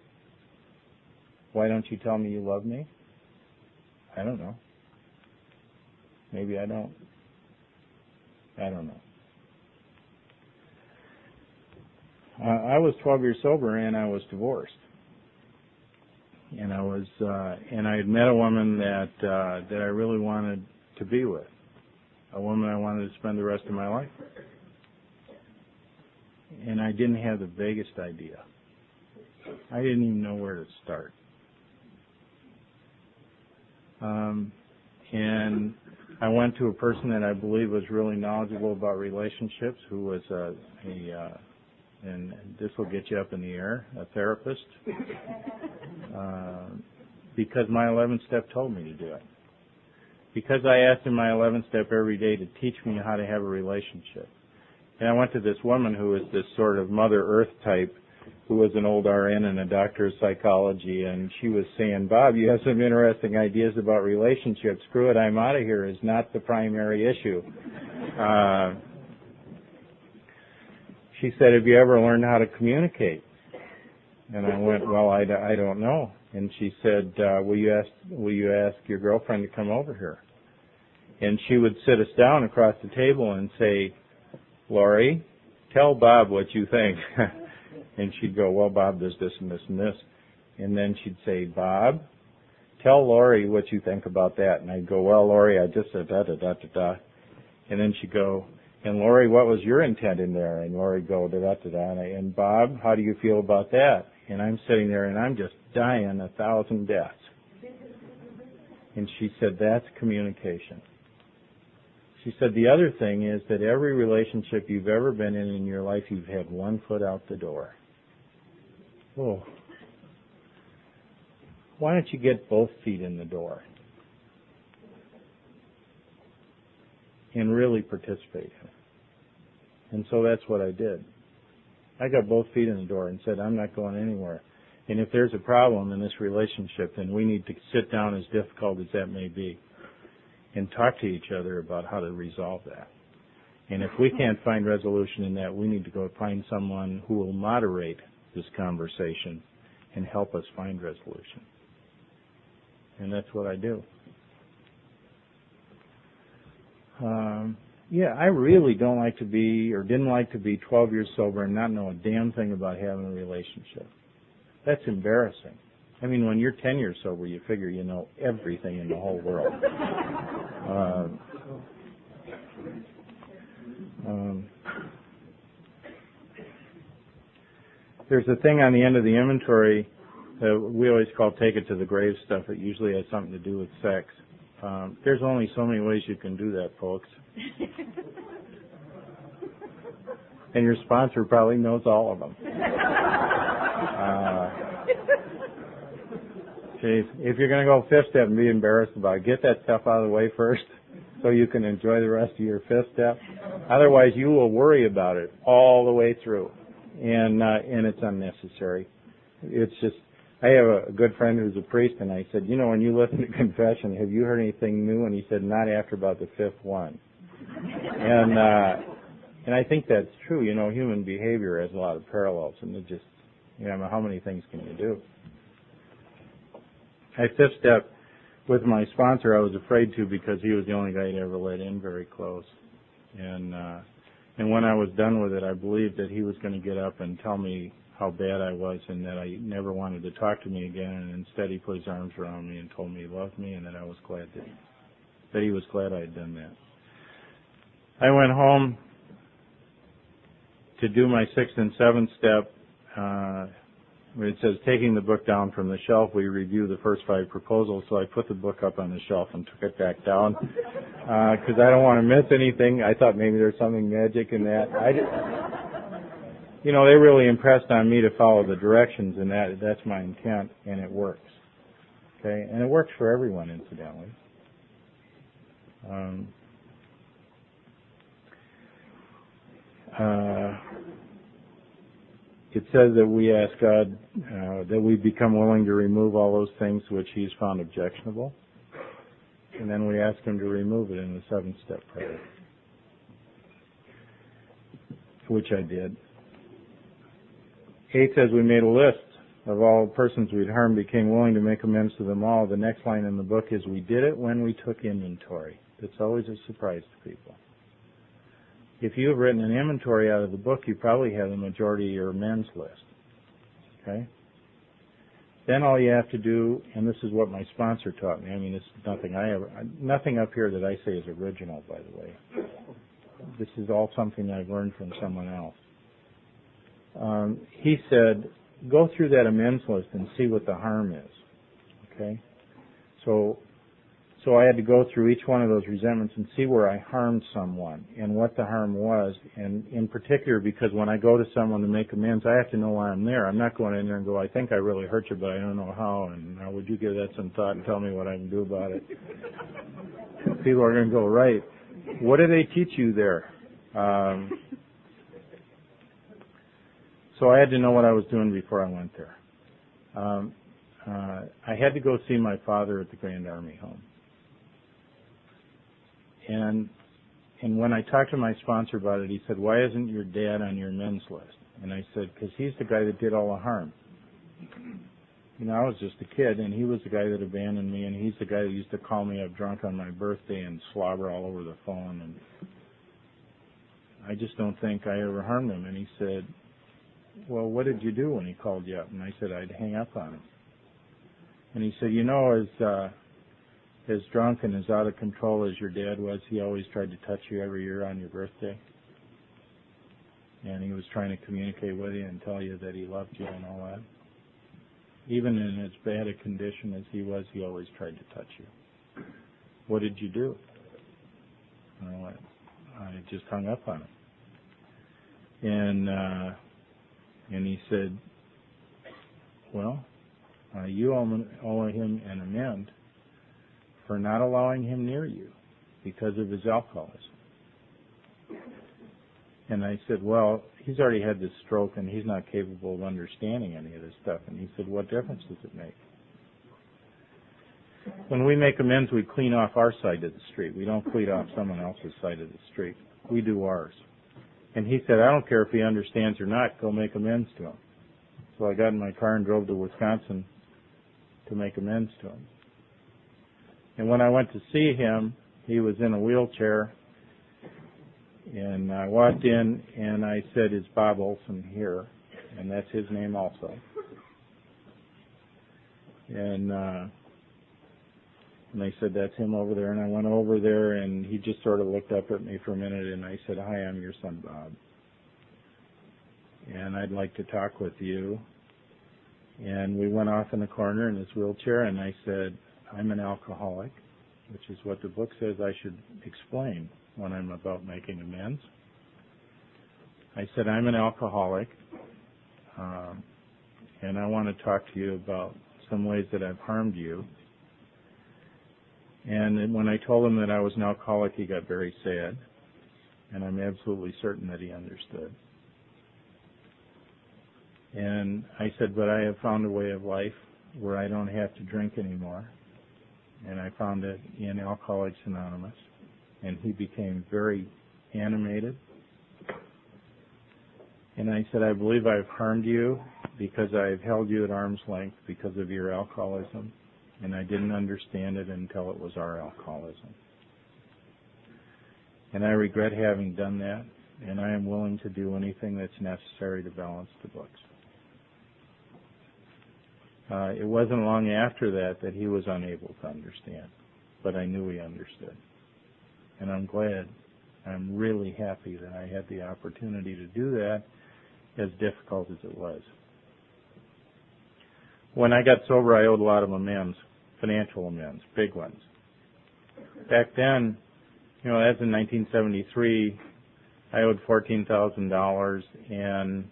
Why don't you tell me you love me? I don't know. Maybe I don't. I don't know. Uh, I was 12 years sober and I was divorced. And I was, uh, and I had met a woman that, uh, that I really wanted to be with. A woman I wanted to spend the rest of my life with. And I didn't have the vaguest idea. I didn't even know where to start. Um, and I went to a person that I believe was really knowledgeable about relationships, who was a, a uh, and this will get you up in the air, a therapist, uh, because my 11th step told me to do it. Because I asked in my 11th step every day to teach me how to have a relationship. And I went to this woman who was this sort of Mother Earth type who was an old RN and a doctor of psychology, and she was saying, Bob, you have some interesting ideas about relationships. Screw it, I'm out of here is not the primary issue. Uh, she said, have you ever learned how to communicate? And I went, well, I, I don't know. And she said, uh, will you ask, will you ask your girlfriend to come over here? And she would sit us down across the table and say, Laurie, tell Bob what you think. And she'd go, well, Bob, there's this and this and this. And then she'd say, Bob, tell Laurie what you think about that. And I'd go, well, Laurie, I just said da da da da da. And then she'd go, and Laurie, what was your intent in there? And Laurie go da da da da. And, I, and Bob, how do you feel about that? And I'm sitting there and I'm just dying a thousand deaths. And she said, that's communication. She said the other thing is that every relationship you've ever been in in your life, you've had one foot out the door. Oh. Why don't you get both feet in the door? And really participate in it. And so that's what I did. I got both feet in the door and said, I'm not going anywhere. And if there's a problem in this relationship, then we need to sit down as difficult as that may be and talk to each other about how to resolve that. And if we can't find resolution in that, we need to go find someone who will moderate this conversation and help us find resolution. And that's what I do. Um, yeah, I really don't like to be or didn't like to be 12 years sober and not know a damn thing about having a relationship. That's embarrassing. I mean, when you're 10 years sober, you figure you know everything in the whole world. Uh, um, there's a thing on the end of the inventory that we always call take it to the grave stuff. It usually has something to do with sex. Um, there's only so many ways you can do that, folks. and your sponsor probably knows all of them. Uh, if you're going to go fifth step and be embarrassed about it, get that stuff out of the way first so you can enjoy the rest of your fifth step. Otherwise, you will worry about it all the way through, and uh, and it's unnecessary. It's just. I have a good friend who's a priest, and I said, you know, when you listen to confession, have you heard anything new? And he said, not after about the fifth one. and uh, and I think that's true. You know, human behavior has a lot of parallels, and it just, you know, how many things can you do? I fifth step with my sponsor. I was afraid to because he was the only guy I'd ever let in very close, and uh, and when I was done with it, I believed that he was going to get up and tell me how bad I was and that I never wanted to talk to me again. And instead, he put his arms around me and told me he loved me and that I was glad that that he was glad I had done that. I went home to do my sixth and seventh step. Uh, it says taking the book down from the shelf, we review the first five proposals. So I put the book up on the shelf and took it back down because uh, I don't want to miss anything. I thought maybe there's something magic in that. I just, you know, they really impressed on me to follow the directions, and that that's my intent, and it works. Okay, and it works for everyone, incidentally. Um, uh, it says that we ask God uh, that we become willing to remove all those things which He's found objectionable, and then we ask Him to remove it in the seventh step prayer, which I did. Eight says we made a list of all persons we'd harmed, became willing to make amends to them all. The next line in the book is we did it when we took inventory. It's always a surprise to people if you have written an inventory out of the book, you probably have the majority of your amends list. Okay? Then all you have to do, and this is what my sponsor taught me. I mean, it's nothing I ever, nothing up here that I say is original, by the way. This is all something I've learned from someone else. Um, he said, go through that amends list and see what the harm is. Okay? So so I had to go through each one of those resentments and see where I harmed someone and what the harm was. And in particular, because when I go to someone to make amends, I have to know why I'm there. I'm not going in there and go, I think I really hurt you, but I don't know how. And now would you give that some thought and tell me what I can do about it? People are going to go, right. What do they teach you there? Um, so I had to know what I was doing before I went there. Um, uh, I had to go see my father at the Grand Army Home and and when I talked to my sponsor about it, he said, "Why isn't your dad on your amends list?" And I said, "Because he's the guy that did all the harm." You know, I was just a kid, and he was the guy that abandoned me, and he's the guy that used to call me up drunk on my birthday and slobber all over the phone, and I just don't think I ever harmed him. And he said, "Well, what did you do when he called you up?" And I said, "I'd hang up on him." And he said, "You know, as uh, as drunk and as out of control as your dad was, he always tried to touch you every year on your birthday. And he was trying to communicate with you and tell you that he loved you and all that. Even in as bad a condition as he was, he always tried to touch you. What did you do? Well, I, just hung up on him. And uh and he said, Well, uh, you owe him an amend for not allowing him near you because of his alcoholism. And I said, well, he's already had this stroke and he's not capable of understanding any of this stuff. And he said, what difference does it make? When we make amends, we clean off our side of the street. We don't clean off someone else's side of the street. We do ours. And he said, I don't care if he understands or not, go make amends to him. So I got in my car and drove to Wisconsin to make amends to him. And when I went to see him, he was in a wheelchair. And I walked in and I said, Is Bob Olson here? And that's his name also. And uh and they said, That's him over there and I went over there and he just sort of looked up at me for a minute and I said, Hi, I'm your son Bob. and I'd like to talk with you. And we went off in the corner in his wheelchair, and I said, I'm an alcoholic, which is what the book says I should explain when I'm about making amends. I said, I'm an alcoholic, um, and I want to talk to you about some ways that I've harmed you. And when I told him that I was an alcoholic, he got very sad, and I'm absolutely certain that he understood. And I said, but I have found a way of life where I don't have to drink anymore. And I found it in Alcoholics Anonymous. And he became very animated. And I said, I believe I've harmed you because I've held you at arm's length because of your alcoholism. And I didn't understand it until it was our alcoholism. And I regret having done that. And I am willing to do anything that's necessary to balance the books. Uh, it wasn't long after that that he was unable to understand, but I knew he understood. And I'm glad, I'm really happy that I had the opportunity to do that, as difficult as it was. When I got sober, I owed a lot of amends, financial amends, big ones. Back then, you know, that's in 1973, I owed $14,000 and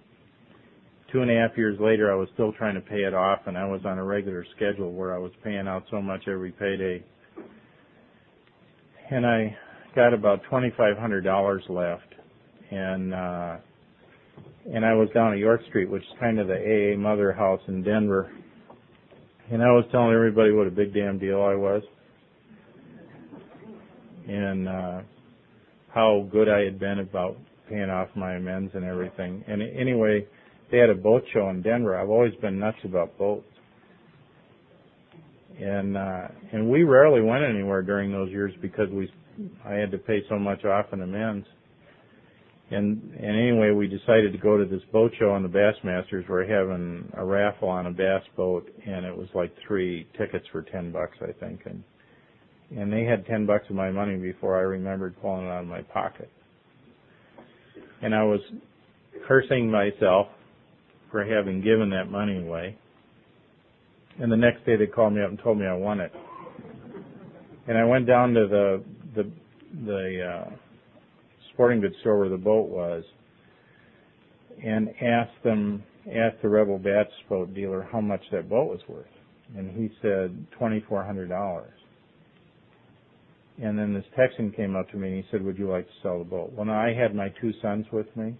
two and a half years later, I was still trying to pay it off, and I was on a regular schedule where I was paying out so much every payday. And I got about twenty five hundred dollars left, and uh, and I was down at York Street, which is kind of the AA Mother House in Denver. And I was telling everybody what a big damn deal I was, and uh, how good I had been about paying off my amends and everything. And anyway, they had a boat show in Denver. I've always been nuts about boats. And uh and we rarely went anywhere during those years because we I had to pay so much off in amends. And and anyway, we decided to go to this boat show and the Bassmasters were having a raffle on a bass boat and it was like three tickets for 10 bucks I think and and they had 10 bucks of my money before I remembered pulling it out of my pocket. And I was cursing myself for having given that money away. And the next day they called me up and told me I won it. And I went down to the the the uh, sporting goods store where the boat was, and asked them asked the Rebel Bass boat dealer how much that boat was worth, and he said twenty four hundred dollars. And then this Texan came up to me and he said, "Would you like to sell the boat?" Well, now I had my two sons with me,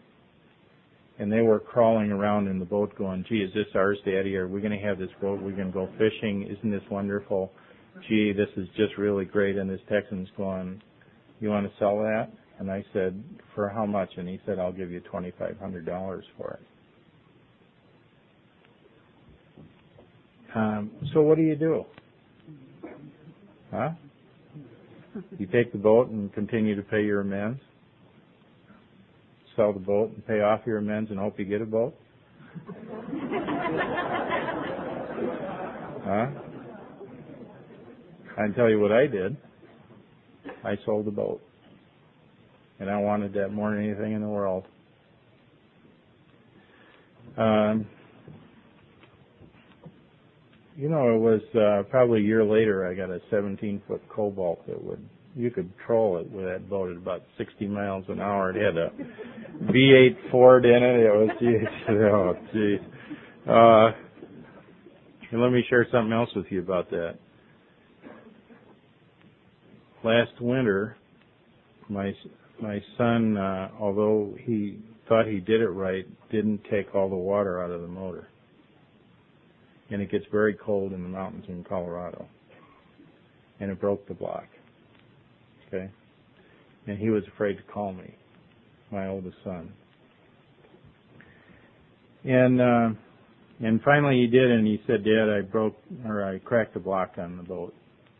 and they were crawling around in the boat going, gee, is this ours, Daddy? Are we going to have this boat? We're going to go fishing. Isn't this wonderful? Gee, this is just really great. And this Texan's going, you want to sell that? And I said, for how much? And he said, I'll give you $2,500 for it. Um, so what do you do? Huh? You take the boat and continue to pay your amends? Sell the boat and pay off your amends and hope you get a boat? huh? I can tell you what I did. I sold the boat. And I wanted that more than anything in the world. Um, you know, it was uh, probably a year later I got a 17 foot cobalt that would you could troll it with that boat at about 60 miles an hour. It had a V8 Ford in it. It was, geez, oh, geez. Uh, let me share something else with you about that. Last winter, my my son, uh, although he thought he did it right, didn't take all the water out of the motor. And it gets very cold in the mountains in Colorado. And it broke the block. Okay? And he was afraid to call me, my oldest son. And uh and finally he did and he said, Dad, I broke or I cracked the block on the boat.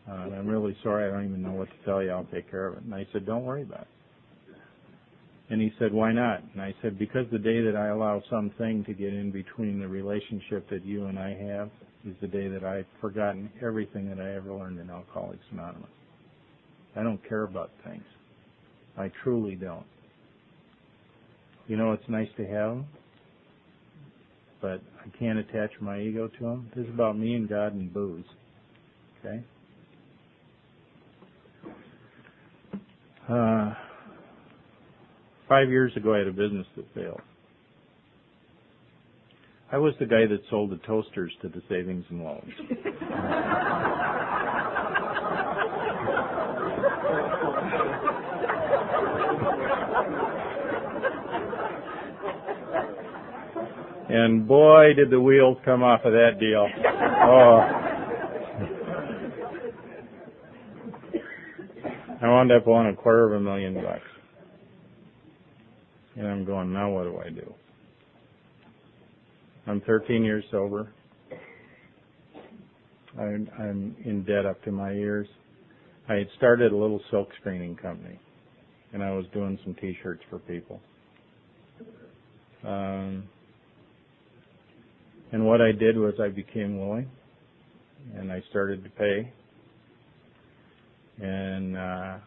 Uh, I'm really sorry, I don't even know what to tell you, I'll take care of it. And I said, Don't worry about it. And he said, Why not? And I said, Because the day that I allow something to get in between the relationship that you and I have is the day that I've forgotten everything that I ever learned in Alcoholics Anonymous. I don't care about things. I truly don't. You know it's nice to have them? but I can't attach my ego to them. This is about me and God and booze. Okay? Uh, five years ago, I had a business that failed. I was the guy that sold the toasters to the savings and loans. and boy, did the wheels come off of that deal. Oh. I wound up owing a quarter of a million bucks. And I'm going, now what do I do? I'm 13 years sober. I'm, I'm in debt up to my ears. I had started a little silk screening company, and I was doing some T-shirts for people. Um, and what I did was I became willing, and I started to pay. And uh,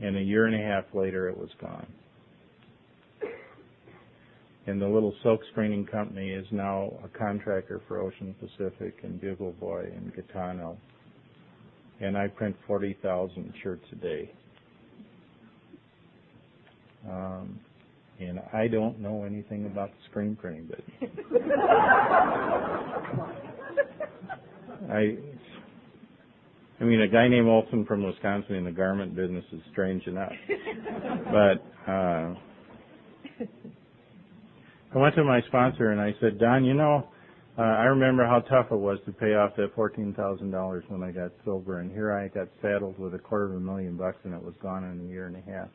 and a year and a half later, it was gone and the little silk screening company is now a contractor for Ocean Pacific and Bugle Boy and Gitano. And I print 40,000 shirts a day. Um, and I don't know anything about the screen printing business. I, I mean, a guy named Olson from Wisconsin in the garment business is strange enough, but uh, I went to my sponsor and I said, Don, you know, uh, I remember how tough it was to pay off that fourteen thousand dollars when I got sober, and here I got saddled with a quarter of a million bucks, and it was gone in a year and a half.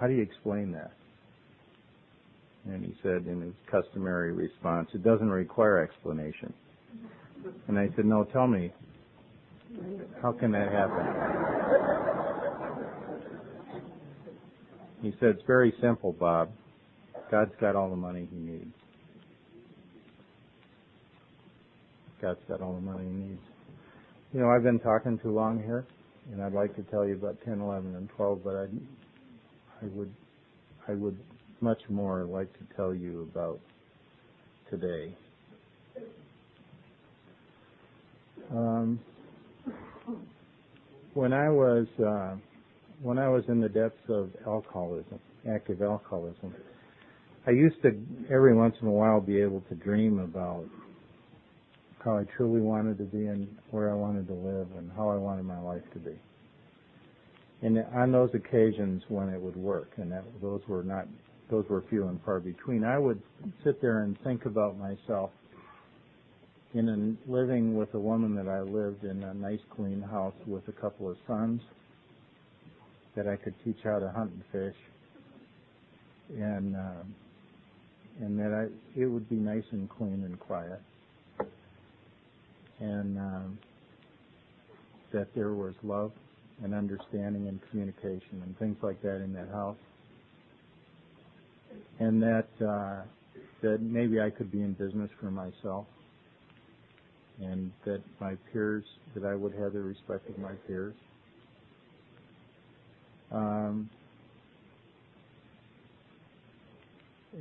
How do you explain that? And he said in his customary response, it doesn't require explanation. And I said, no, tell me, how can that happen? He said, it's very simple, Bob. God's got all the money he needs. God's got all the money he needs. You know, I've been talking too long here, and I'd like to tell you about 10, 11, and 12, but I, I would, I would much more like to tell you about today. Um, when I was uh, when I was in the depths of alcoholism, active alcoholism, I used to every once in a while be able to dream about how I truly wanted to be and where I wanted to live and how I wanted my life to be. And on those occasions when it would work, and that, those were not, those were few and far between, I would sit there and think about myself in a, living with a woman that I lived in a nice clean house with a couple of sons that I could teach how to hunt and fish. And um, and that I, it would be nice and clean and quiet, and um, that there was love and understanding and communication and things like that in that house, and that uh, that maybe I could be in business for myself, and that my peers that I would have the respect of my peers. Um,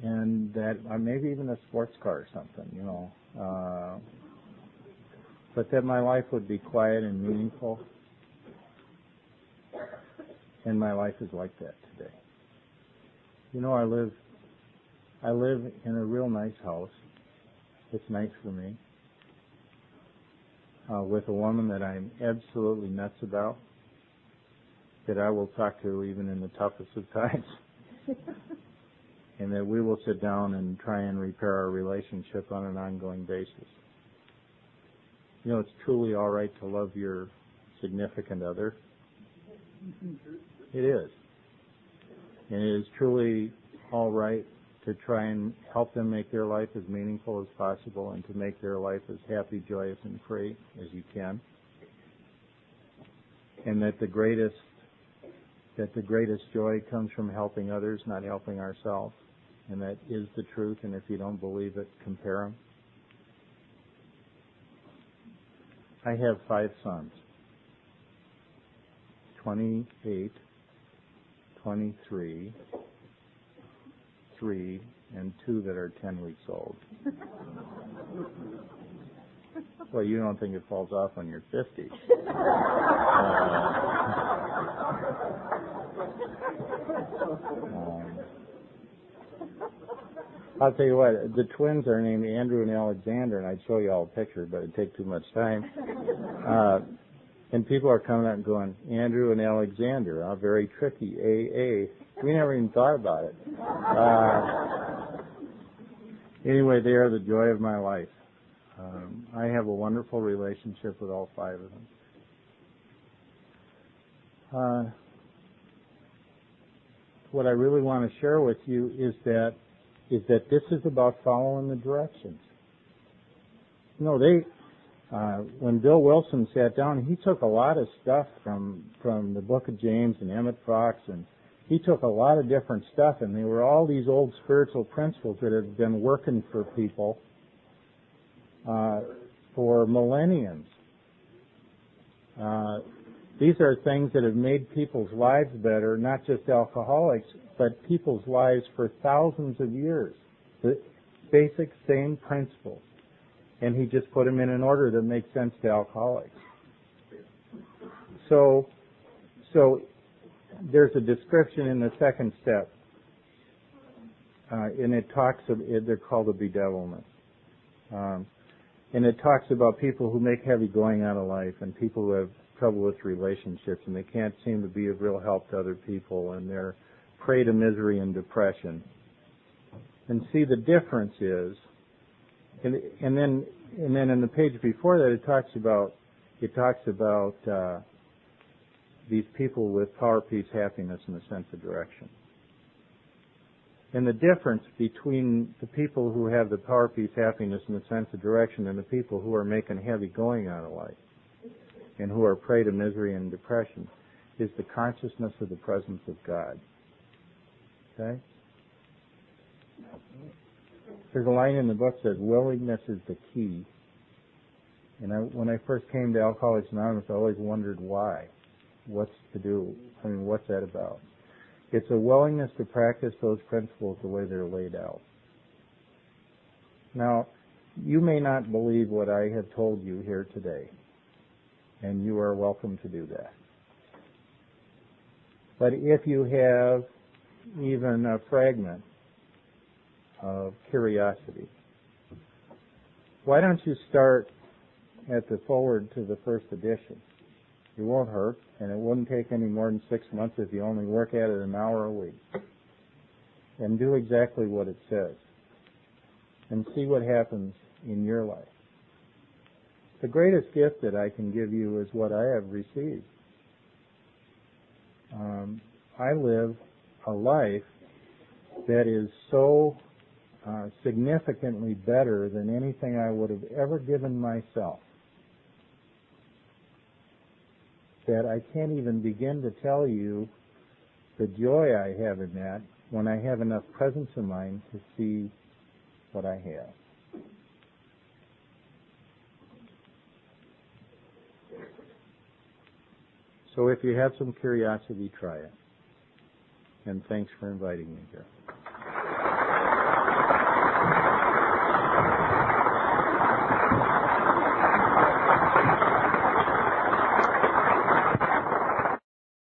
and that uh, maybe even a sports car or something, you know. Uh, but that my life would be quiet and meaningful. And my life is like that today. You know, I live, I live in a real nice house. It's nice for me. Uh, with a woman that I'm absolutely nuts about, that I will talk to even in the toughest of times. and that we will sit down and try and repair our relationship on an ongoing basis. You know, it's truly all right to love your significant other. It is. And it is truly all right to try and help them make their life as meaningful as possible and to make their life as happy, joyous, and free as you can. And that the greatest that the greatest joy comes from helping others, not helping ourselves and that is the truth, and if you don't believe it, compare them. I have five sons 28, 23, 3, and two that are 10 weeks old. well, you don't think it falls off when you're 50. Um, I'll tell you what, the twins are named Andrew and Alexander, and I'd show you all a picture, but it'd take too much time. Uh, and people are coming up and going, Andrew and Alexander, oh, very tricky, AA. We never even thought about it. Uh, anyway, they are the joy of my life. Um, I have a wonderful relationship with all five of them. Uh, what I really want to share with you is that is that this is about following the directions. No, they when Bill Wilson sat down, he took a lot of stuff from from the Book of James and Emmett Fox, and he took a lot of different stuff, and they were all these old spiritual principles that have been working for people uh, for millenniums. Uh, these are things that have made people's lives better, not just alcoholics, but people's lives for thousands of years. The basic same principles. And he just put them in an order that makes sense to alcoholics. So, so there's a description in the second step, uh, and it talks of, they're called a bedevilment. Um, and it talks about people who make heavy going out of life and people who have trouble with relationships and they can't seem to be of real help to other people and they're prey to misery and depression. And see the difference is, and, and then and then in the page before that it talks about it talks about uh, these people with power, peace, happiness, and a sense of direction. And the difference between the people who have the power, peace, happiness, and the sense of direction and the people who are making heavy going out of life and who are prey to misery and depression is the consciousness of the presence of God. Okay? There's a line in the book that says willingness is the key. And I, when I first came to Alcoholics Anonymous, I always wondered why. What's to do? I mean, what's that about? It's a willingness to practice those principles the way they're laid out. Now, you may not believe what I have told you here today and you are welcome to do that. But if you have even a fragment of curiosity, why don't you start at the foreword to the first edition? It won't hurt, and it wouldn't take any more than six months if you only work at it an hour a week. And do exactly what it says. And see what happens in your life. The greatest gift that I can give you is what I have received. Um, I live a life that is so uh, significantly better than anything I would have ever given myself that I can't even begin to tell you the joy I have in that when I have enough presence of mind to see what I have. So if you have some curiosity, try it. And thanks for inviting me here.